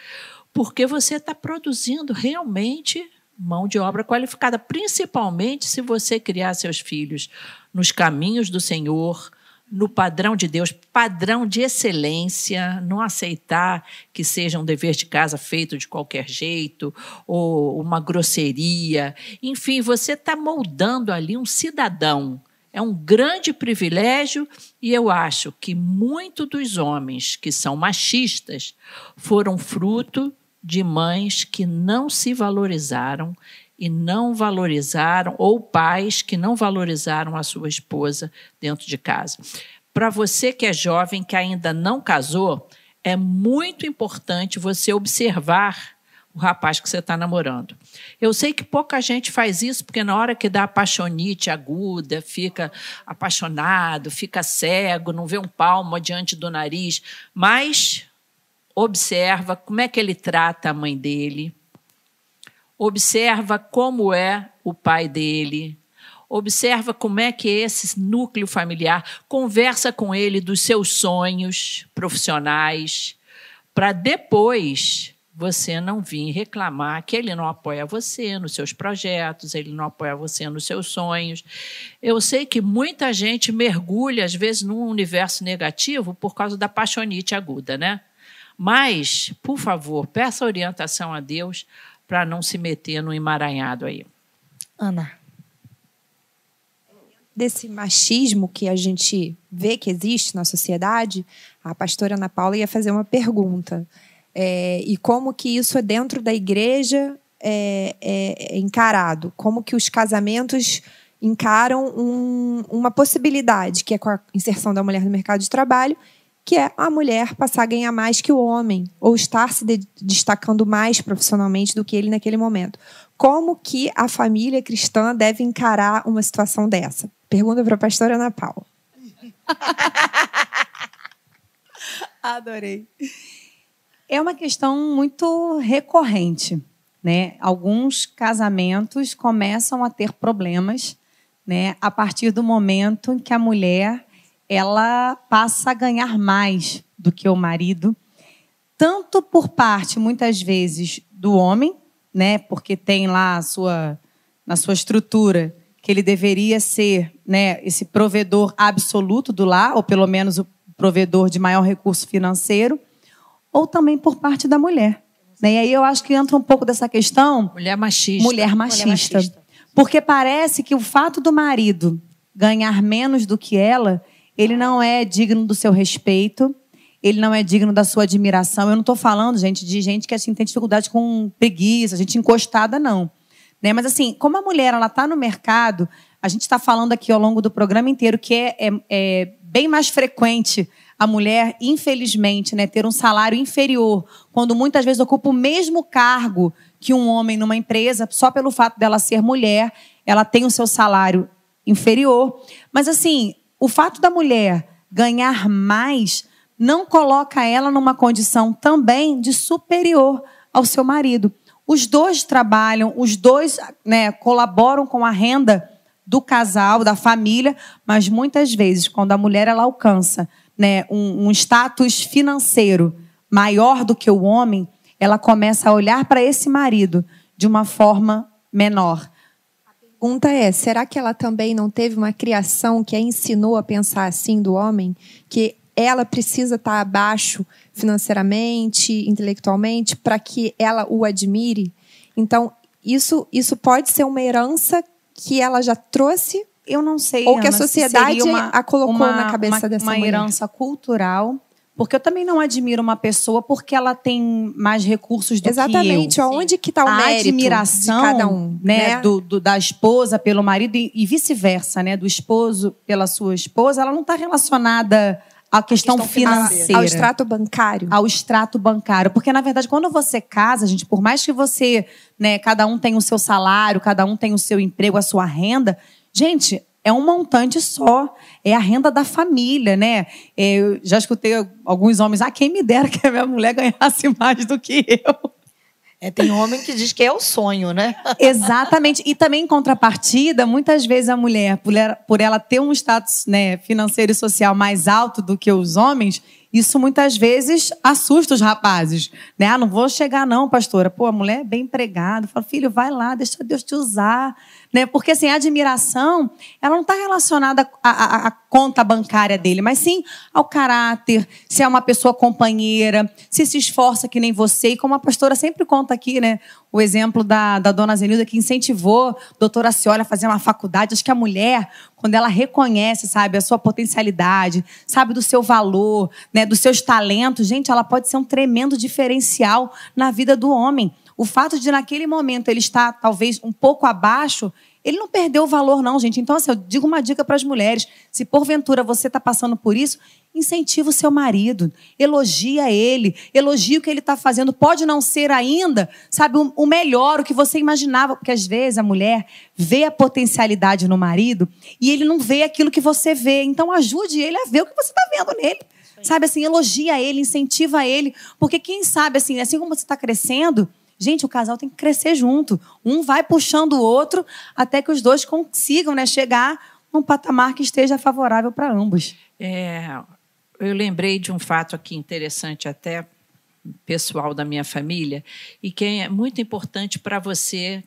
porque você está produzindo realmente mão de obra qualificada, principalmente se você criar seus filhos nos caminhos do Senhor, no padrão de Deus, padrão de excelência, não aceitar que seja um dever de casa feito de qualquer jeito, ou uma grosseria. Enfim, você está moldando ali um cidadão. É um grande privilégio e eu acho que muitos dos homens que são machistas foram fruto de mães que não se valorizaram e não valorizaram, ou pais que não valorizaram a sua esposa dentro de casa. Para você que é jovem, que ainda não casou, é muito importante você observar o rapaz que você está namorando. Eu sei que pouca gente faz isso, porque na hora que dá apaixonite aguda, fica apaixonado, fica cego, não vê um palmo diante do nariz, mas observa como é que ele trata a mãe dele, observa como é o pai dele, observa como é que é esse núcleo familiar, conversa com ele dos seus sonhos profissionais, para depois você não vir reclamar que ele não apoia você nos seus projetos, ele não apoia você nos seus sonhos. Eu sei que muita gente mergulha, às vezes, num universo negativo por causa da paixonite aguda, né? Mas, por favor, peça orientação a Deus para não se meter no emaranhado aí. Ana. Desse machismo que a gente vê que existe na sociedade, a pastora Ana Paula ia fazer uma pergunta. É, e como que isso é dentro da igreja é, é, é encarado? Como que os casamentos encaram um, uma possibilidade, que é com a inserção da mulher no mercado de trabalho, que é a mulher passar a ganhar mais que o homem, ou estar se de destacando mais profissionalmente do que ele naquele momento. Como que a família cristã deve encarar uma situação dessa? Pergunta para a pastora Ana Paula. Adorei. É uma questão muito recorrente, né? Alguns casamentos começam a ter problemas, né, a partir do momento em que a mulher ela passa a ganhar mais do que o marido, tanto por parte muitas vezes do homem, né, porque tem lá a sua na sua estrutura que ele deveria ser, né, esse provedor absoluto do lar, ou pelo menos o provedor de maior recurso financeiro, ou também por parte da mulher. Né? E aí eu acho que entra um pouco dessa questão. Mulher machista. Mulher machista. Mulher machista. Porque parece que o fato do marido ganhar menos do que ela ele não é digno do seu respeito, ele não é digno da sua admiração. Eu não estou falando, gente, de gente que assim tem dificuldade com preguiça, gente encostada, não. Né? Mas assim, como a mulher ela está no mercado, a gente está falando aqui ao longo do programa inteiro que é, é, é bem mais frequente a mulher, infelizmente, né, ter um salário inferior, quando muitas vezes ocupa o mesmo cargo que um homem numa empresa, só pelo fato dela ser mulher, ela tem o seu salário inferior. Mas assim, o fato da mulher ganhar mais não coloca ela numa condição também de superior ao seu marido. Os dois trabalham, os dois né, colaboram com a renda do casal, da família, mas muitas vezes, quando a mulher ela alcança né, um, um status financeiro maior do que o homem, ela começa a olhar para esse marido de uma forma menor pergunta é: será que ela também não teve uma criação que a ensinou a pensar assim do homem? Que ela precisa estar abaixo financeiramente, intelectualmente, para que ela o admire? Então, isso, isso pode ser uma herança que ela já trouxe? Eu não sei. Ou Ana, que a sociedade uma, a colocou uma, na cabeça uma, dessa uma mulher? Uma herança cultural porque eu também não admiro uma pessoa porque ela tem mais recursos do Exatamente. que eu. Onde que está o a mérito admiração, de cada um, né, né? Do, do, da esposa pelo marido e, e vice-versa, né, do esposo pela sua esposa, ela não está relacionada à questão, questão financeira, ao extrato bancário, ao extrato bancário, porque na verdade quando você casa, gente, por mais que você, né, cada um tem o seu salário, cada um tem o seu emprego, a sua renda, gente, é um montante só, é a renda da família, né? É, eu já escutei alguns homens, ah, quem me dera que a minha mulher ganhasse mais do que eu. É, tem homem que diz que é o sonho, né? Exatamente. E também, em contrapartida, muitas vezes a mulher, por ela, ter um status né, financeiro e social mais alto do que os homens, isso muitas vezes assusta os rapazes. Né? Ah, não vou chegar não, pastora. Pô, a mulher é bem empregada. Fala, filho, vai lá, deixa Deus te usar. Né? Porque assim, a admiração, ela não está relacionada à, à, à, conta bancária dele, mas sim ao caráter, se é uma pessoa companheira, se se esforça que nem você. E como a pastora sempre conta aqui, né? O exemplo da, da dona Zenilda, que incentivou a doutora Cioli a fazer uma faculdade. Acho que a mulher, quando ela reconhece, sabe, a sua potencialidade, sabe do seu valor, né, dos seus talentos, gente, ela pode ser um tremendo diferencial na vida do homem. O fato de naquele momento ele estar talvez um pouco abaixo, ele não perdeu o valor, não, gente. Então, assim, eu digo uma dica para as mulheres: se porventura você está passando por isso, incentiva o seu marido, elogia ele, elogia o que ele está fazendo. Pode não ser ainda, sabe, o melhor, o que você imaginava, porque às vezes a mulher vê a potencialidade no marido e ele não vê aquilo que você vê. Então, ajude ele a ver o que você está vendo nele. Sabe assim, elogia ele, incentiva ele, porque quem sabe assim, assim como você está crescendo, Gente, o casal tem que crescer junto. Um vai puxando o outro até que os dois consigam né, chegar num patamar que esteja favorável para ambos. É, eu lembrei de um fato aqui interessante até pessoal da minha família e que é muito importante para você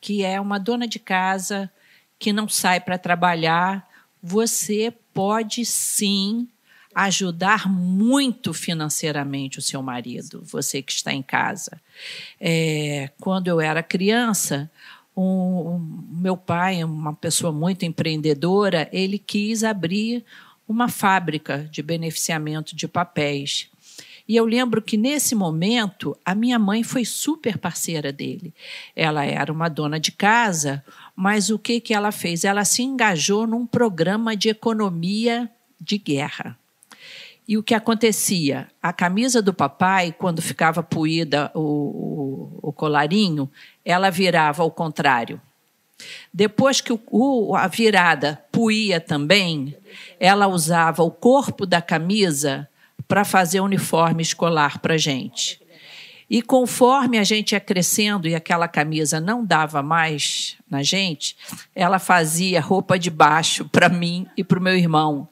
que é uma dona de casa que não sai para trabalhar, você pode sim ajudar muito financeiramente o seu marido, você que está em casa. É, quando eu era criança, um, um, meu pai, uma pessoa muito empreendedora, ele quis abrir uma fábrica de beneficiamento de papéis. E eu lembro que nesse momento a minha mãe foi super parceira dele. Ela era uma dona de casa, mas o que, que ela fez? Ela se engajou num programa de economia de guerra. E o que acontecia? A camisa do papai, quando ficava puída o, o, o colarinho, ela virava ao contrário. Depois que o, a virada puía também, ela usava o corpo da camisa para fazer uniforme escolar para a gente. E conforme a gente ia crescendo e aquela camisa não dava mais na gente, ela fazia roupa de baixo para mim e para o meu irmão.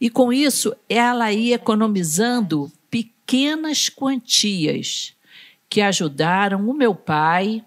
E com isso, ela ia economizando pequenas quantias que ajudaram o meu pai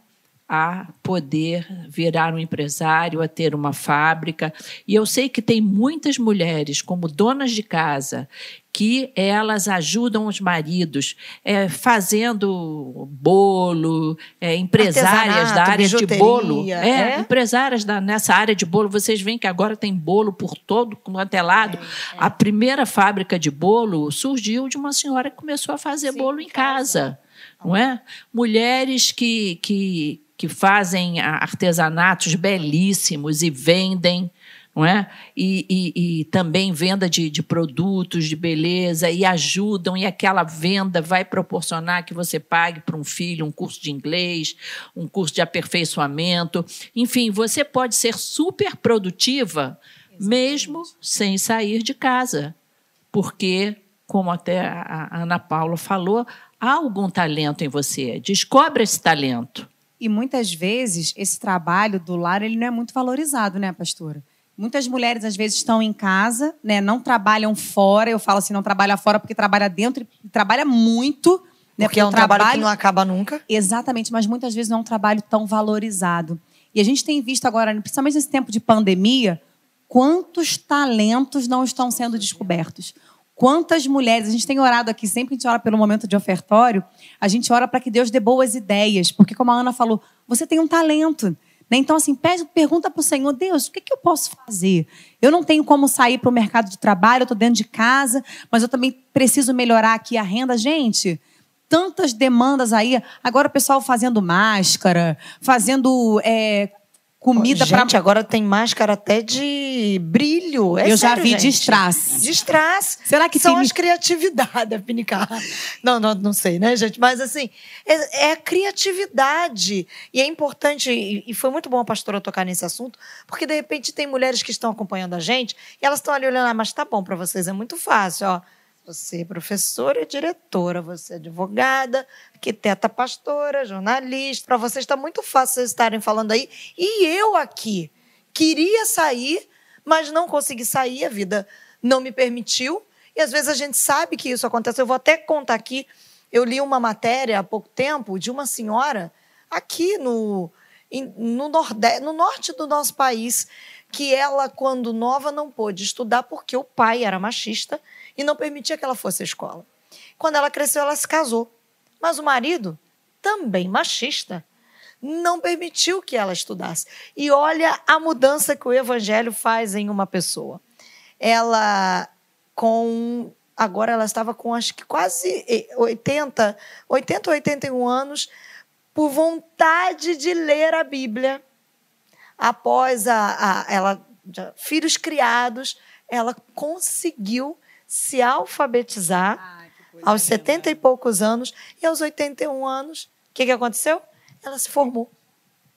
a poder virar um empresário, a ter uma fábrica. E eu sei que tem muitas mulheres, como donas de casa, que elas ajudam os maridos é, fazendo bolo, é, empresárias da área de bolo. É, é? empresárias da, nessa área de bolo. Vocês veem que agora tem bolo por todo quanto é lado. É, é. A primeira fábrica de bolo surgiu de uma senhora que começou a fazer Sim, bolo em casa. casa não é? Mulheres que, que, que fazem artesanatos belíssimos e vendem, não é? E, e, e também venda de, de, produtos de beleza e ajudam, e aquela venda vai proporcionar que você pague para um filho um curso de inglês, um curso de aperfeiçoamento. Enfim, você pode ser super produtiva Exatamente. mesmo sem sair de casa, porque, como até a Ana Paula falou, há algum talento em você. Descobre esse talento. E muitas vezes esse trabalho do lar ele não é muito valorizado, né, pastora? Muitas mulheres às vezes estão em casa, né, não trabalham fora. Eu falo assim, não trabalha fora porque trabalha dentro e trabalha muito. Né, porque, porque é um trabalho, trabalho que não acaba nunca. Exatamente, mas muitas vezes não é um trabalho tão valorizado. E a gente tem visto agora, principalmente nesse tempo de pandemia, quantos talentos não estão sendo descobertos. Quantas mulheres, a gente tem orado aqui, sempre que a gente ora pelo momento de ofertório, a gente ora para que Deus dê boas ideias, porque como a Ana falou, você tem um talento. Né? Então, assim, pergunta para o Senhor, Deus, o que, que eu posso fazer? Eu não tenho como sair para o mercado de trabalho, eu estou dentro de casa, mas eu também preciso melhorar aqui a renda. Gente, tantas demandas aí. Agora o pessoal fazendo máscara, fazendo é, comida para. Gente, agora tem máscara até de brilho. É eu sério, já vi gente. de strass. De strass. Será que são tem... as criatividades, Pinicar? Não, não, não sei, né, gente? Mas assim, é, é criatividade. E é importante, e foi muito bom a pastora tocar nesse assunto, porque de repente tem mulheres que estão acompanhando a gente e elas estão ali olhando, ah, mas tá bom para vocês, é muito fácil, ó. Você é professora e diretora, você é advogada, arquiteta, pastora, jornalista. Para vocês está muito fácil vocês estarem falando aí. E eu aqui queria sair, mas não consegui sair, a vida não me permitiu. E às vezes a gente sabe que isso acontece. Eu vou até contar aqui. Eu li uma matéria há pouco tempo de uma senhora aqui no, no, nordeste, no norte do nosso país, que ela, quando nova, não pôde estudar porque o pai era machista e não permitia que ela fosse à escola. Quando ela cresceu, ela se casou. Mas o marido, também machista, não permitiu que ela estudasse. E olha a mudança que o evangelho faz em uma pessoa. Ela, com. Agora ela estava com acho que quase 80, 80 ou 81 anos, por vontade de ler a Bíblia. Após a, a ela, filhos criados, ela conseguiu se alfabetizar Ai, aos 70 e poucos anos e aos 81 anos, o que, que aconteceu? Ela se formou.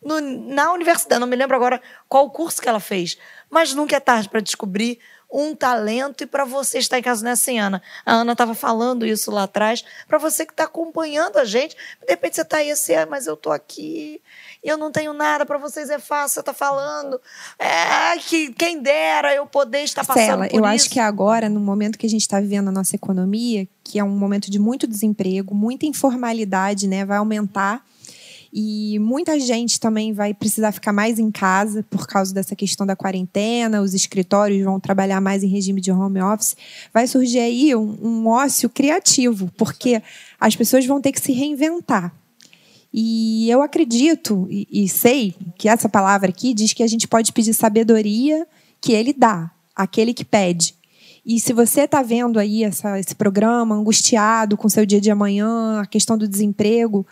No, na universidade, não me lembro agora qual curso que ela fez, mas nunca é tarde para descobrir um talento e para você estar em casa nessa né, Ana. A Ana estava falando isso lá atrás, para você que está acompanhando a gente, de repente você está aí assim, ah, mas eu estou aqui, e eu não tenho nada, para vocês é fácil, você está falando. É, que quem dera eu poder estar passando Cela, por eu isso. acho que agora, no momento que a gente está vivendo a nossa economia, que é um momento de muito desemprego, muita informalidade, né, vai aumentar e muita gente também vai precisar ficar mais em casa por causa dessa questão da quarentena, os escritórios vão trabalhar mais em regime de home office. Vai surgir aí um, um ócio criativo, porque as pessoas vão ter que se reinventar. E eu acredito e, e sei que essa palavra aqui diz que a gente pode pedir sabedoria que ele dá, aquele que pede. E se você está vendo aí essa, esse programa angustiado com seu dia de amanhã, a questão do desemprego,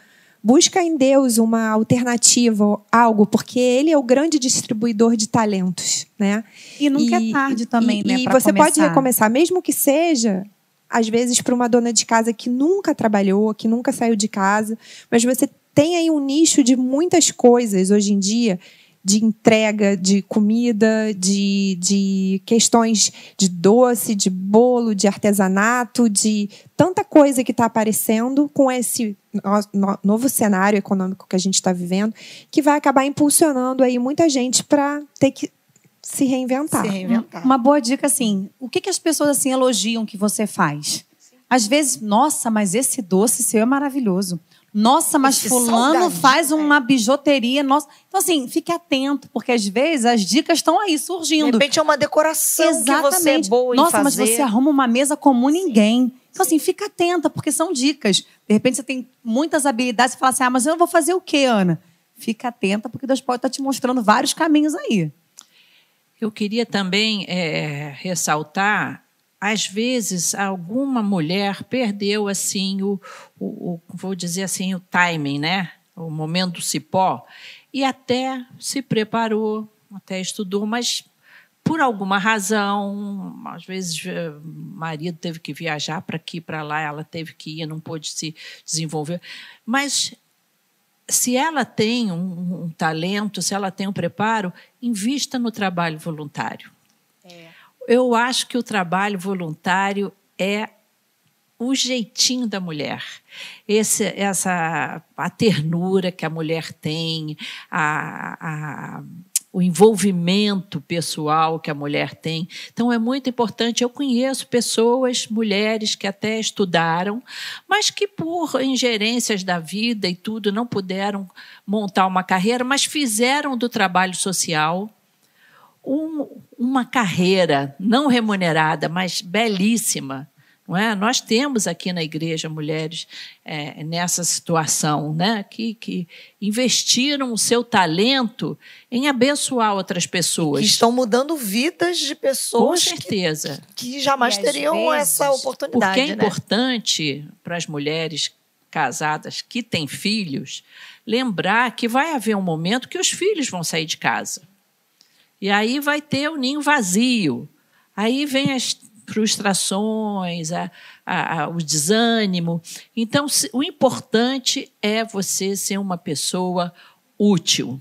busca em Deus uma alternativa, algo, porque Ele é o grande distribuidor de talentos, né? E nunca é e, é tarde também, e, né? E você começar. pode recomeçar, mesmo que seja às vezes para uma dona de casa que nunca trabalhou, que nunca saiu de casa, mas você tem aí um nicho de muitas coisas hoje em dia de entrega de comida, de, de questões de doce, de bolo, de artesanato, de tanta coisa que está aparecendo com esse no, novo cenário econômico que a gente está vivendo, que vai acabar impulsionando aí muita gente para ter que se reinventar. se reinventar. Uma boa dica assim, o que, que as pessoas assim elogiam que você faz? Às vezes, nossa, mas esse doce seu é maravilhoso. Nossa, mas Esse fulano faz uma bijuteria. Nossa. Então, assim, fique atento, porque às vezes as dicas estão aí surgindo. De repente é uma decoração Exatamente. que você é boa Nossa, mas você arruma uma mesa como ninguém. Então, assim, fica atenta, porque são dicas. De repente você tem muitas habilidades e fala assim: ah, mas eu vou fazer o quê, Ana? Fica atenta, porque Deus pode estar te mostrando vários caminhos aí. Eu queria também é, ressaltar às vezes alguma mulher perdeu assim o, o, o, vou dizer assim o timing, né? O momento cipó e até se preparou, até estudou, mas por alguma razão, às vezes eh, marido teve que viajar para aqui, para lá, ela teve que ir, não pôde se desenvolver. Mas se ela tem um, um talento, se ela tem um preparo, invista no trabalho voluntário. Eu acho que o trabalho voluntário é o jeitinho da mulher, Esse, essa a ternura que a mulher tem, a, a, o envolvimento pessoal que a mulher tem. Então é muito importante. Eu conheço pessoas, mulheres que até estudaram, mas que por ingerências da vida e tudo não puderam montar uma carreira, mas fizeram do trabalho social um, uma carreira não remunerada, mas belíssima. Não é? Nós temos aqui na igreja mulheres é, nessa situação, né? que, que investiram o seu talento em abençoar outras pessoas. Que estão mudando vidas de pessoas Com certeza. que, que jamais teriam vezes, essa oportunidade. Porque é né? importante para as mulheres casadas que têm filhos lembrar que vai haver um momento que os filhos vão sair de casa. E aí vai ter o ninho vazio. Aí vem as frustrações, a, a, a, o desânimo. Então, se, o importante é você ser uma pessoa útil,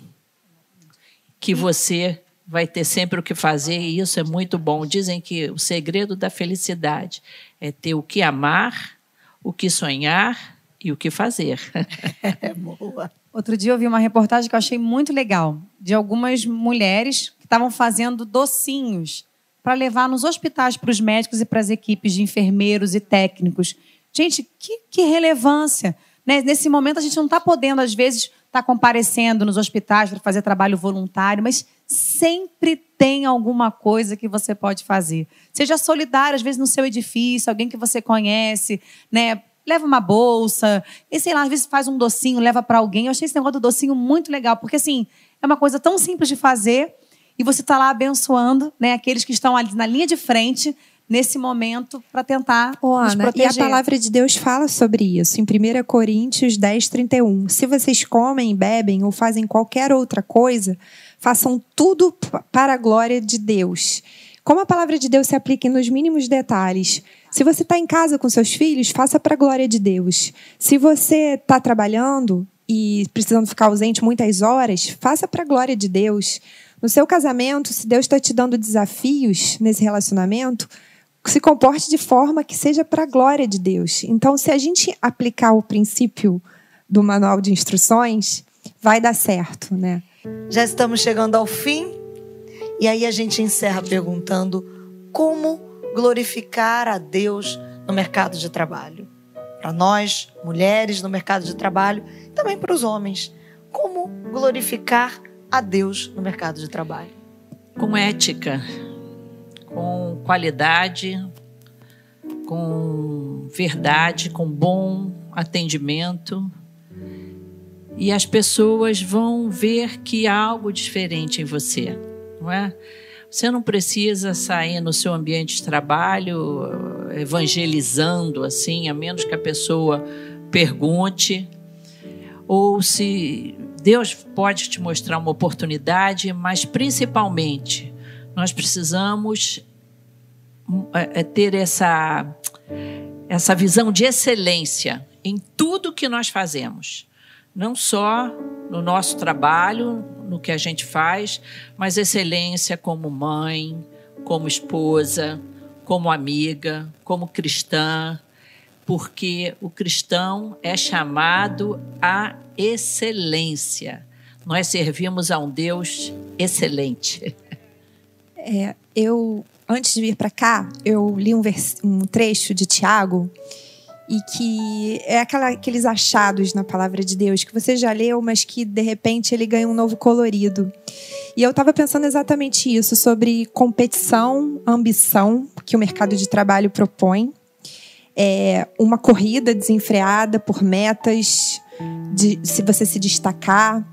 que você vai ter sempre o que fazer, e isso é muito bom. Dizem que o segredo da felicidade é ter o que amar, o que sonhar e o que fazer. É boa. Outro dia eu vi uma reportagem que eu achei muito legal, de algumas mulheres estavam fazendo docinhos para levar nos hospitais para os médicos e para as equipes de enfermeiros e técnicos. Gente, que, que relevância! Né? Nesse momento, a gente não está podendo, às vezes, estar tá comparecendo nos hospitais para fazer trabalho voluntário, mas sempre tem alguma coisa que você pode fazer. Seja solidário, às vezes, no seu edifício, alguém que você conhece, né? Leva uma bolsa, e sei lá, às vezes faz um docinho, leva para alguém. Eu achei esse negócio do docinho muito legal, porque assim, é uma coisa tão simples de fazer e você está lá abençoando né, aqueles que estão ali na linha de frente nesse momento para tentar nos Ana, proteger. E a palavra de Deus fala sobre isso em 1 Coríntios 10, 31. Se vocês comem, bebem ou fazem qualquer outra coisa, façam tudo para a glória de Deus. Como a palavra de Deus se aplica nos mínimos detalhes. Se você está em casa com seus filhos, faça para a glória de Deus. Se você está trabalhando e precisando ficar ausente muitas horas, faça para a glória de Deus. No seu casamento, se Deus está te dando desafios nesse relacionamento, se comporte de forma que seja para a glória de Deus. Então, se a gente aplicar o princípio do manual de instruções, vai dar certo, né? Já estamos chegando ao fim e aí a gente encerra perguntando como glorificar a Deus no mercado de trabalho. Para nós, mulheres no mercado de trabalho, também para os homens. Como glorificar a Deus no mercado de trabalho? Com ética, com qualidade, com verdade, com bom atendimento. E as pessoas vão ver que há algo diferente em você, não é? Você não precisa sair no seu ambiente de trabalho evangelizando assim, a menos que a pessoa pergunte. Ou se Deus pode te mostrar uma oportunidade, mas principalmente nós precisamos é, é, ter essa, essa visão de excelência em tudo que nós fazemos. Não só no nosso trabalho, no que a gente faz, mas excelência como mãe, como esposa, como amiga, como cristã, porque o cristão é chamado à excelência. Nós servimos a um Deus excelente. É, eu antes de vir para cá, eu li um, um trecho de Tiago e que é aquela, aqueles achados na palavra de Deus que você já leu, mas que de repente ele ganha um novo colorido. E eu estava pensando exatamente isso, sobre competição, ambição que o mercado de trabalho propõe, é uma corrida desenfreada por metas, de se você se destacar.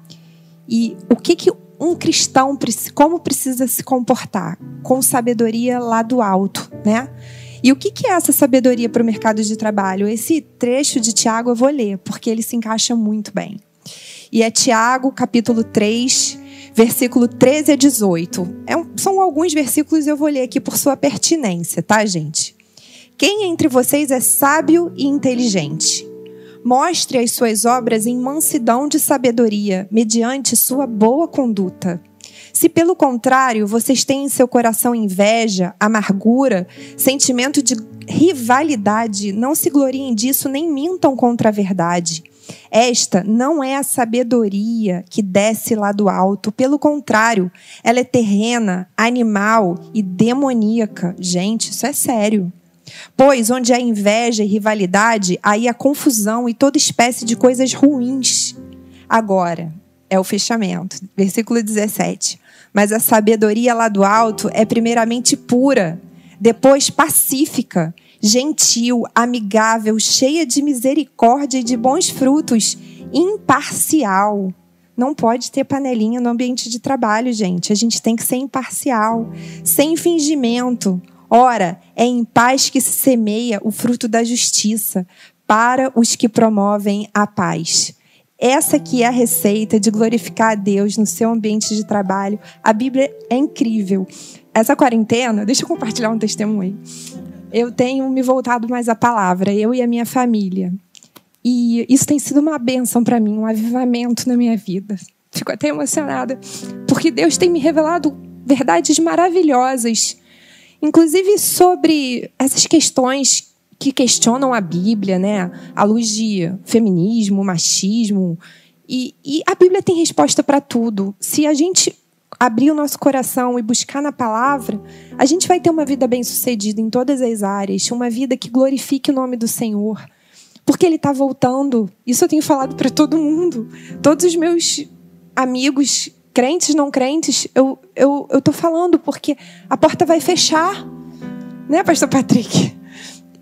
E o que, que um cristão, como precisa se comportar? Com sabedoria lá do alto, né? E o que, é essa sabedoria para o mercado de trabalho? Esse trecho de Tiago eu vou ler, porque ele se encaixa muito bem. E é Tiago, capítulo 3, versículo 13 a 18. É um, são alguns versículos eu vou ler aqui por sua pertinência, tá, gente? Quem entre vocês é sábio e inteligente? Mostre as suas obras em mansidão de sabedoria, mediante sua boa conduta. Se pelo contrário vocês têm em seu coração inveja, amargura, sentimento de rivalidade, não se gloriem disso nem mintam contra a verdade. Esta não é a sabedoria que desce lá do alto, pelo contrário, ela é terrena, animal e demoníaca. Gente, isso é sério. Pois onde há inveja e rivalidade, aí há confusão e toda espécie de coisas ruins. Agora, é o fechamento. Versículo 17. Mas a sabedoria lá do alto é primeiramente pura, depois pacífica, gentil, amigável, cheia de misericórdia e de bons frutos, imparcial. Não pode ter panelinha no ambiente de trabalho, gente. A gente tem que ser imparcial, sem fingimento. Ora, é em paz que se semeia o fruto da justiça para os que promovem a paz. Essa aqui é a receita de glorificar a Deus no seu ambiente de trabalho. A Bíblia é incrível. Essa quarentena, deixa eu compartilhar um testemunho. Eu tenho me voltado mais à palavra, eu e a minha família. E isso tem sido uma bênção para mim, um avivamento na minha vida. Fico até emocionada, porque Deus tem me revelado verdades maravilhosas, inclusive sobre essas questões que questionam a Bíblia, né? À luz de feminismo, machismo. E, e a Bíblia tem resposta para tudo. Se a gente abrir o nosso coração e buscar na palavra, a gente vai ter uma vida bem-sucedida em todas as áreas, uma vida que glorifique o nome do Senhor. Porque Ele está voltando. Isso eu tenho falado para todo mundo. Todos os meus amigos, crentes, não crentes, eu eu, eu falando, porque a porta vai fechar. Né, Pastor Patrick?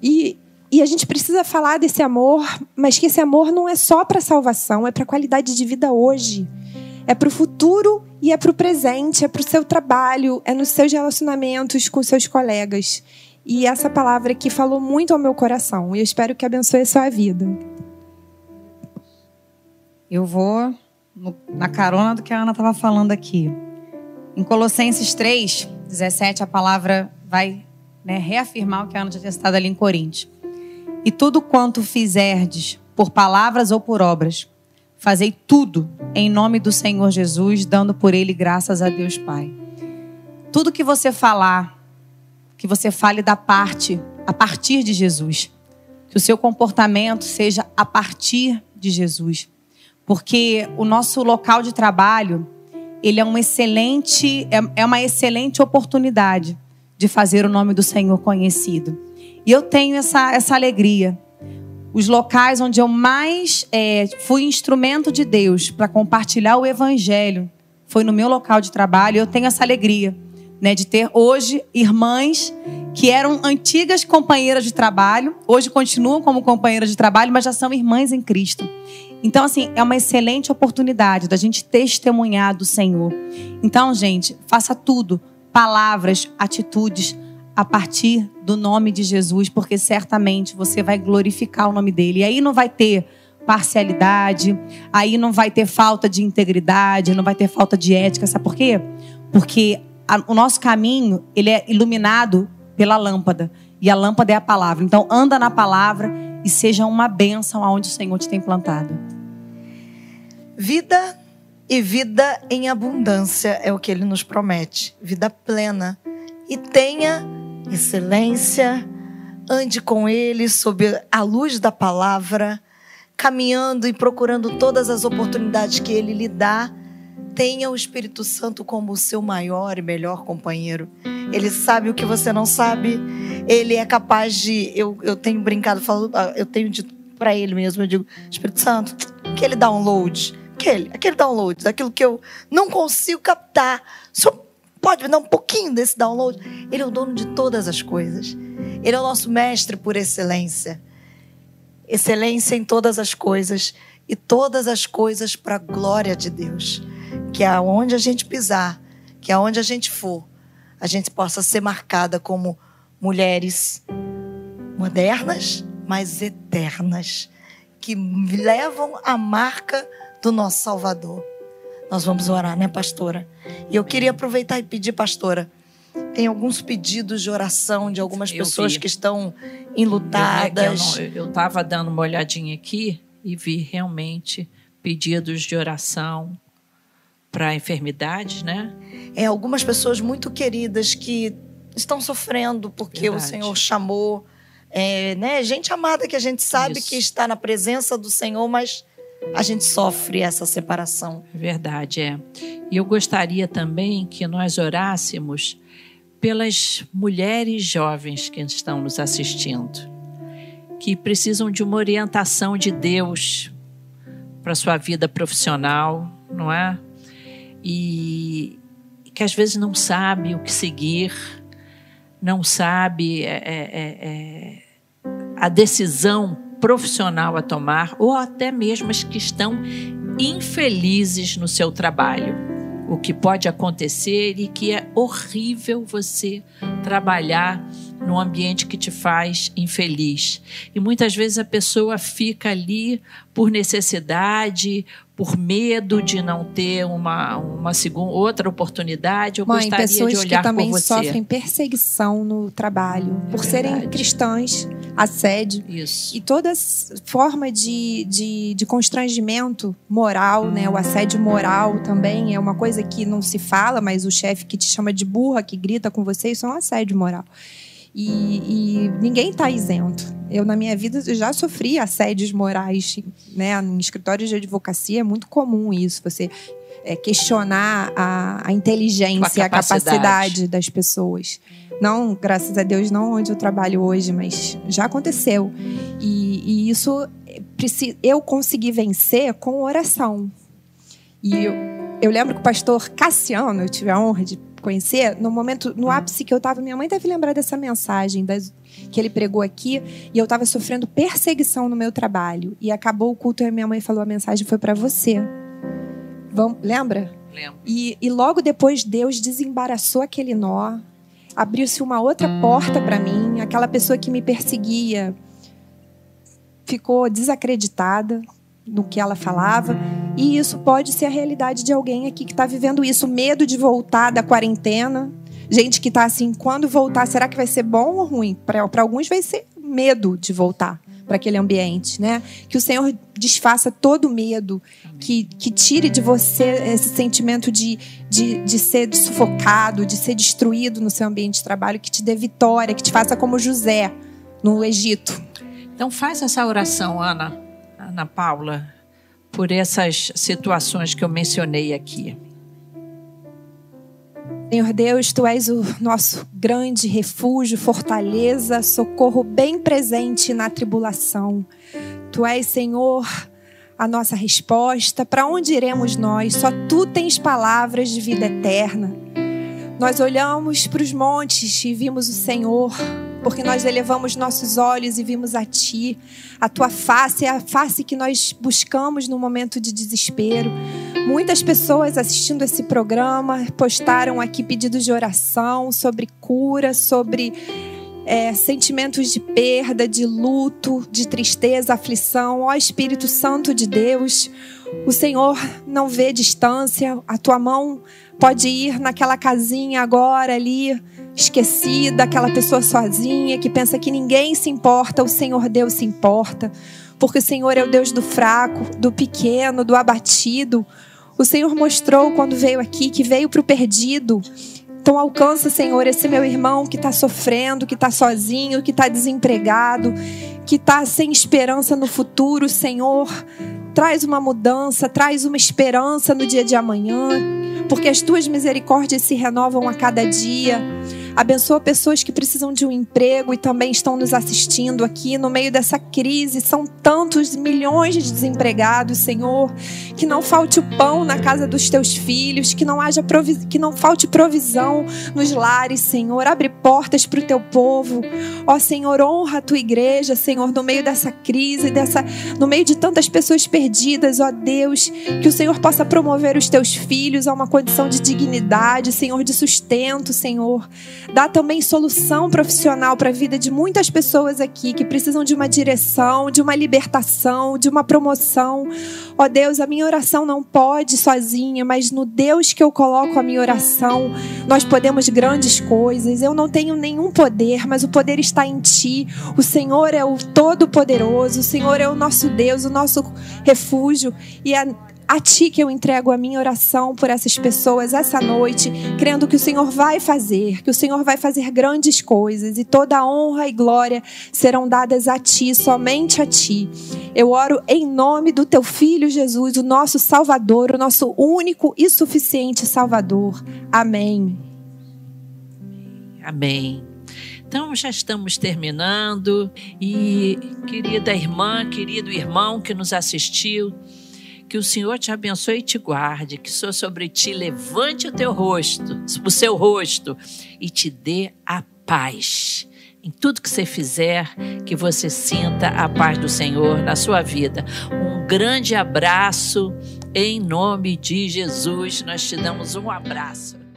E, e a gente precisa falar desse amor, mas que esse amor não é só para salvação, é para qualidade de vida hoje. É para o futuro e é para o presente, é para o seu trabalho, é nos seus relacionamentos com seus colegas. E essa palavra aqui falou muito ao meu coração e eu espero que abençoe a sua vida. Eu vou na carona do que a Ana estava falando aqui. Em Colossenses 3, 17, a palavra vai né, reafirmar o que a Ana já tinha citado ali em Coríntios. E tudo quanto fizerdes, por palavras ou por obras, fazei tudo em nome do Senhor Jesus, dando por ele graças a Deus Pai. Tudo que você falar, que você fale da parte, a partir de Jesus. Que o seu comportamento seja a partir de Jesus. Porque o nosso local de trabalho, ele é um excelente, é, é uma excelente oportunidade de fazer o nome do Senhor conhecido. E eu tenho essa, essa alegria. Os locais onde eu mais é, fui instrumento de Deus para compartilhar o Evangelho foi no meu local de trabalho. Eu tenho essa alegria né, de ter hoje irmãs que eram antigas companheiras de trabalho, hoje continuam como companheiras de trabalho, mas já são irmãs em Cristo. Então, assim, é uma excelente oportunidade da gente testemunhar do Senhor. Então, gente, faça tudo palavras, atitudes a partir do nome de Jesus, porque certamente você vai glorificar o nome dele. E aí não vai ter parcialidade, aí não vai ter falta de integridade, não vai ter falta de ética. Sabe por quê? Porque a, o nosso caminho ele é iluminado pela lâmpada e a lâmpada é a palavra. Então anda na palavra e seja uma bênção aonde o Senhor te tem plantado. Vida e vida em abundância é o que ele nos promete. Vida plena. E tenha excelência, ande com ele sob a luz da palavra, caminhando e procurando todas as oportunidades que ele lhe dá. Tenha o Espírito Santo como o seu maior e melhor companheiro. Ele sabe o que você não sabe. Ele é capaz de. Eu, eu tenho brincado, falo, eu tenho dito para ele mesmo, eu digo, Espírito Santo, aquele download, aquele, aquele download, aquilo que eu não consigo captar. Senhor pode me dar um pouquinho desse download? Ele é o dono de todas as coisas. Ele é o nosso mestre por excelência. Excelência em todas as coisas e todas as coisas para a glória de Deus. Que aonde a gente pisar, que aonde a gente for, a gente possa ser marcada como mulheres modernas, mas eternas, que levam a marca do nosso Salvador. Nós vamos orar, né, pastora? E eu queria aproveitar e pedir, pastora, tem alguns pedidos de oração de algumas Eu pessoas vi. que estão enlutadas. Eu estava dando uma olhadinha aqui e vi realmente pedidos de oração para enfermidades, né? É, algumas pessoas muito queridas que estão sofrendo porque Verdade. o Senhor chamou. É, né? Gente amada que a gente sabe Isso. que está na presença do Senhor, mas a gente sofre essa separação. Verdade, é. E eu gostaria também que nós orássemos pelas mulheres jovens que estão nos assistindo, que precisam de uma orientação de Deus para sua vida profissional, não é? E que às vezes não sabe o que seguir, não sabe é, é, é, é, a decisão profissional a tomar, ou até mesmo as que estão infelizes no seu trabalho. O que pode acontecer e que é horrível você trabalhar num ambiente que te faz infeliz. E muitas vezes a pessoa fica ali por necessidade, por medo de não ter uma, uma segunda, outra oportunidade. Eu Mãe, gostaria pessoas de olhar que também por você. sofrem perseguição no trabalho, por serem verdade. cristãs, assédio. Isso. E toda forma de, de, de constrangimento moral, né? O assédio moral também é uma coisa que não se fala, mas o chefe que te chama de burra, que grita com você, isso é um assédio moral. E, e ninguém está isento. Eu, na minha vida, já sofri assédios morais, né? Em escritórios de advocacia é muito comum isso, você é, questionar a, a inteligência, A a capacidade. capacidade das pessoas. Não, graças a Deus, não onde eu trabalho hoje, mas já aconteceu. E, e isso é, eu consegui vencer com oração. E eu, eu lembro que o pastor Cassiano, eu tive a honra de conhecer, no momento, no ápice que eu estava, minha mãe deve lembrar dessa mensagem das- que ele pregou aqui, e eu estava sofrendo perseguição no meu trabalho. E acabou o culto e minha mãe falou: a mensagem foi para você. Vamos, lembra? Lembro. E, e logo depois Deus desembaraçou aquele nó, abriu-se uma outra porta para mim. Aquela pessoa que me perseguia ficou desacreditada no que ela falava. E isso pode ser a realidade de alguém aqui que está vivendo isso, medo de voltar da quarentena. Gente que está assim, quando voltar, será que vai ser bom ou ruim? Para alguns vai ser medo de voltar para aquele ambiente, né? Que o Senhor desfaça todo medo, que, que tire de você esse sentimento de, de, de ser sufocado, de ser destruído no seu ambiente de trabalho, que te dê vitória, que te faça como José no Egito. Então faz essa oração, Ana, Ana Paula, por essas situações que eu mencionei aqui. Senhor Deus, tu és o nosso grande refúgio, fortaleza, socorro bem presente na tribulação. Tu és, Senhor, a nossa resposta. Para onde iremos nós? Só tu tens palavras de vida eterna. Nós olhamos para os montes e vimos o Senhor, porque nós elevamos nossos olhos e vimos a Ti. A Tua face é a face que nós buscamos no momento de desespero. Muitas pessoas assistindo esse programa postaram aqui pedidos de oração sobre cura, sobre é, sentimentos de perda, de luto, de tristeza, aflição. Ó Espírito Santo de Deus, o Senhor não vê distância, a tua mão pode ir naquela casinha agora ali, esquecida, aquela pessoa sozinha que pensa que ninguém se importa, o Senhor Deus se importa, porque o Senhor é o Deus do fraco, do pequeno, do abatido. O Senhor mostrou quando veio aqui que veio para o perdido. Então alcança, Senhor, esse meu irmão que está sofrendo, que está sozinho, que está desempregado, que está sem esperança no futuro, Senhor. Traz uma mudança, traz uma esperança no dia de amanhã, porque as tuas misericórdias se renovam a cada dia. Abençoa pessoas que precisam de um emprego e também estão nos assistindo aqui no meio dessa crise. São tantos milhões de desempregados, Senhor. Que não falte o pão na casa dos teus filhos, que não haja que não falte provisão nos lares, Senhor. Abre portas para o teu povo. Ó Senhor, honra a tua igreja, Senhor, no meio dessa crise, dessa, no meio de tantas pessoas perdidas, ó Deus, que o Senhor possa promover os teus filhos a uma condição de dignidade, Senhor, de sustento, Senhor. Dá também solução profissional para a vida de muitas pessoas aqui que precisam de uma direção, de uma libertação, de uma promoção. Ó oh Deus, a minha oração não pode sozinha, mas no Deus que eu coloco a minha oração, nós podemos grandes coisas. Eu não tenho nenhum poder, mas o poder está em Ti. O Senhor é o Todo-Poderoso, o Senhor é o nosso Deus, o nosso refúgio. E a a Ti que eu entrego a minha oração por essas pessoas essa noite, crendo que o Senhor vai fazer, que o Senhor vai fazer grandes coisas e toda honra e glória serão dadas a Ti, somente a Ti. Eu oro em nome do Teu Filho Jesus, o nosso Salvador, o nosso único e suficiente Salvador. Amém. Amém. Então já estamos terminando e querida irmã, querido irmão que nos assistiu, que o Senhor te abençoe e te guarde, que o sobre ti levante o teu rosto, o seu rosto e te dê a paz. Em tudo que você fizer, que você sinta a paz do Senhor na sua vida. Um grande abraço em nome de Jesus. Nós te damos um abraço.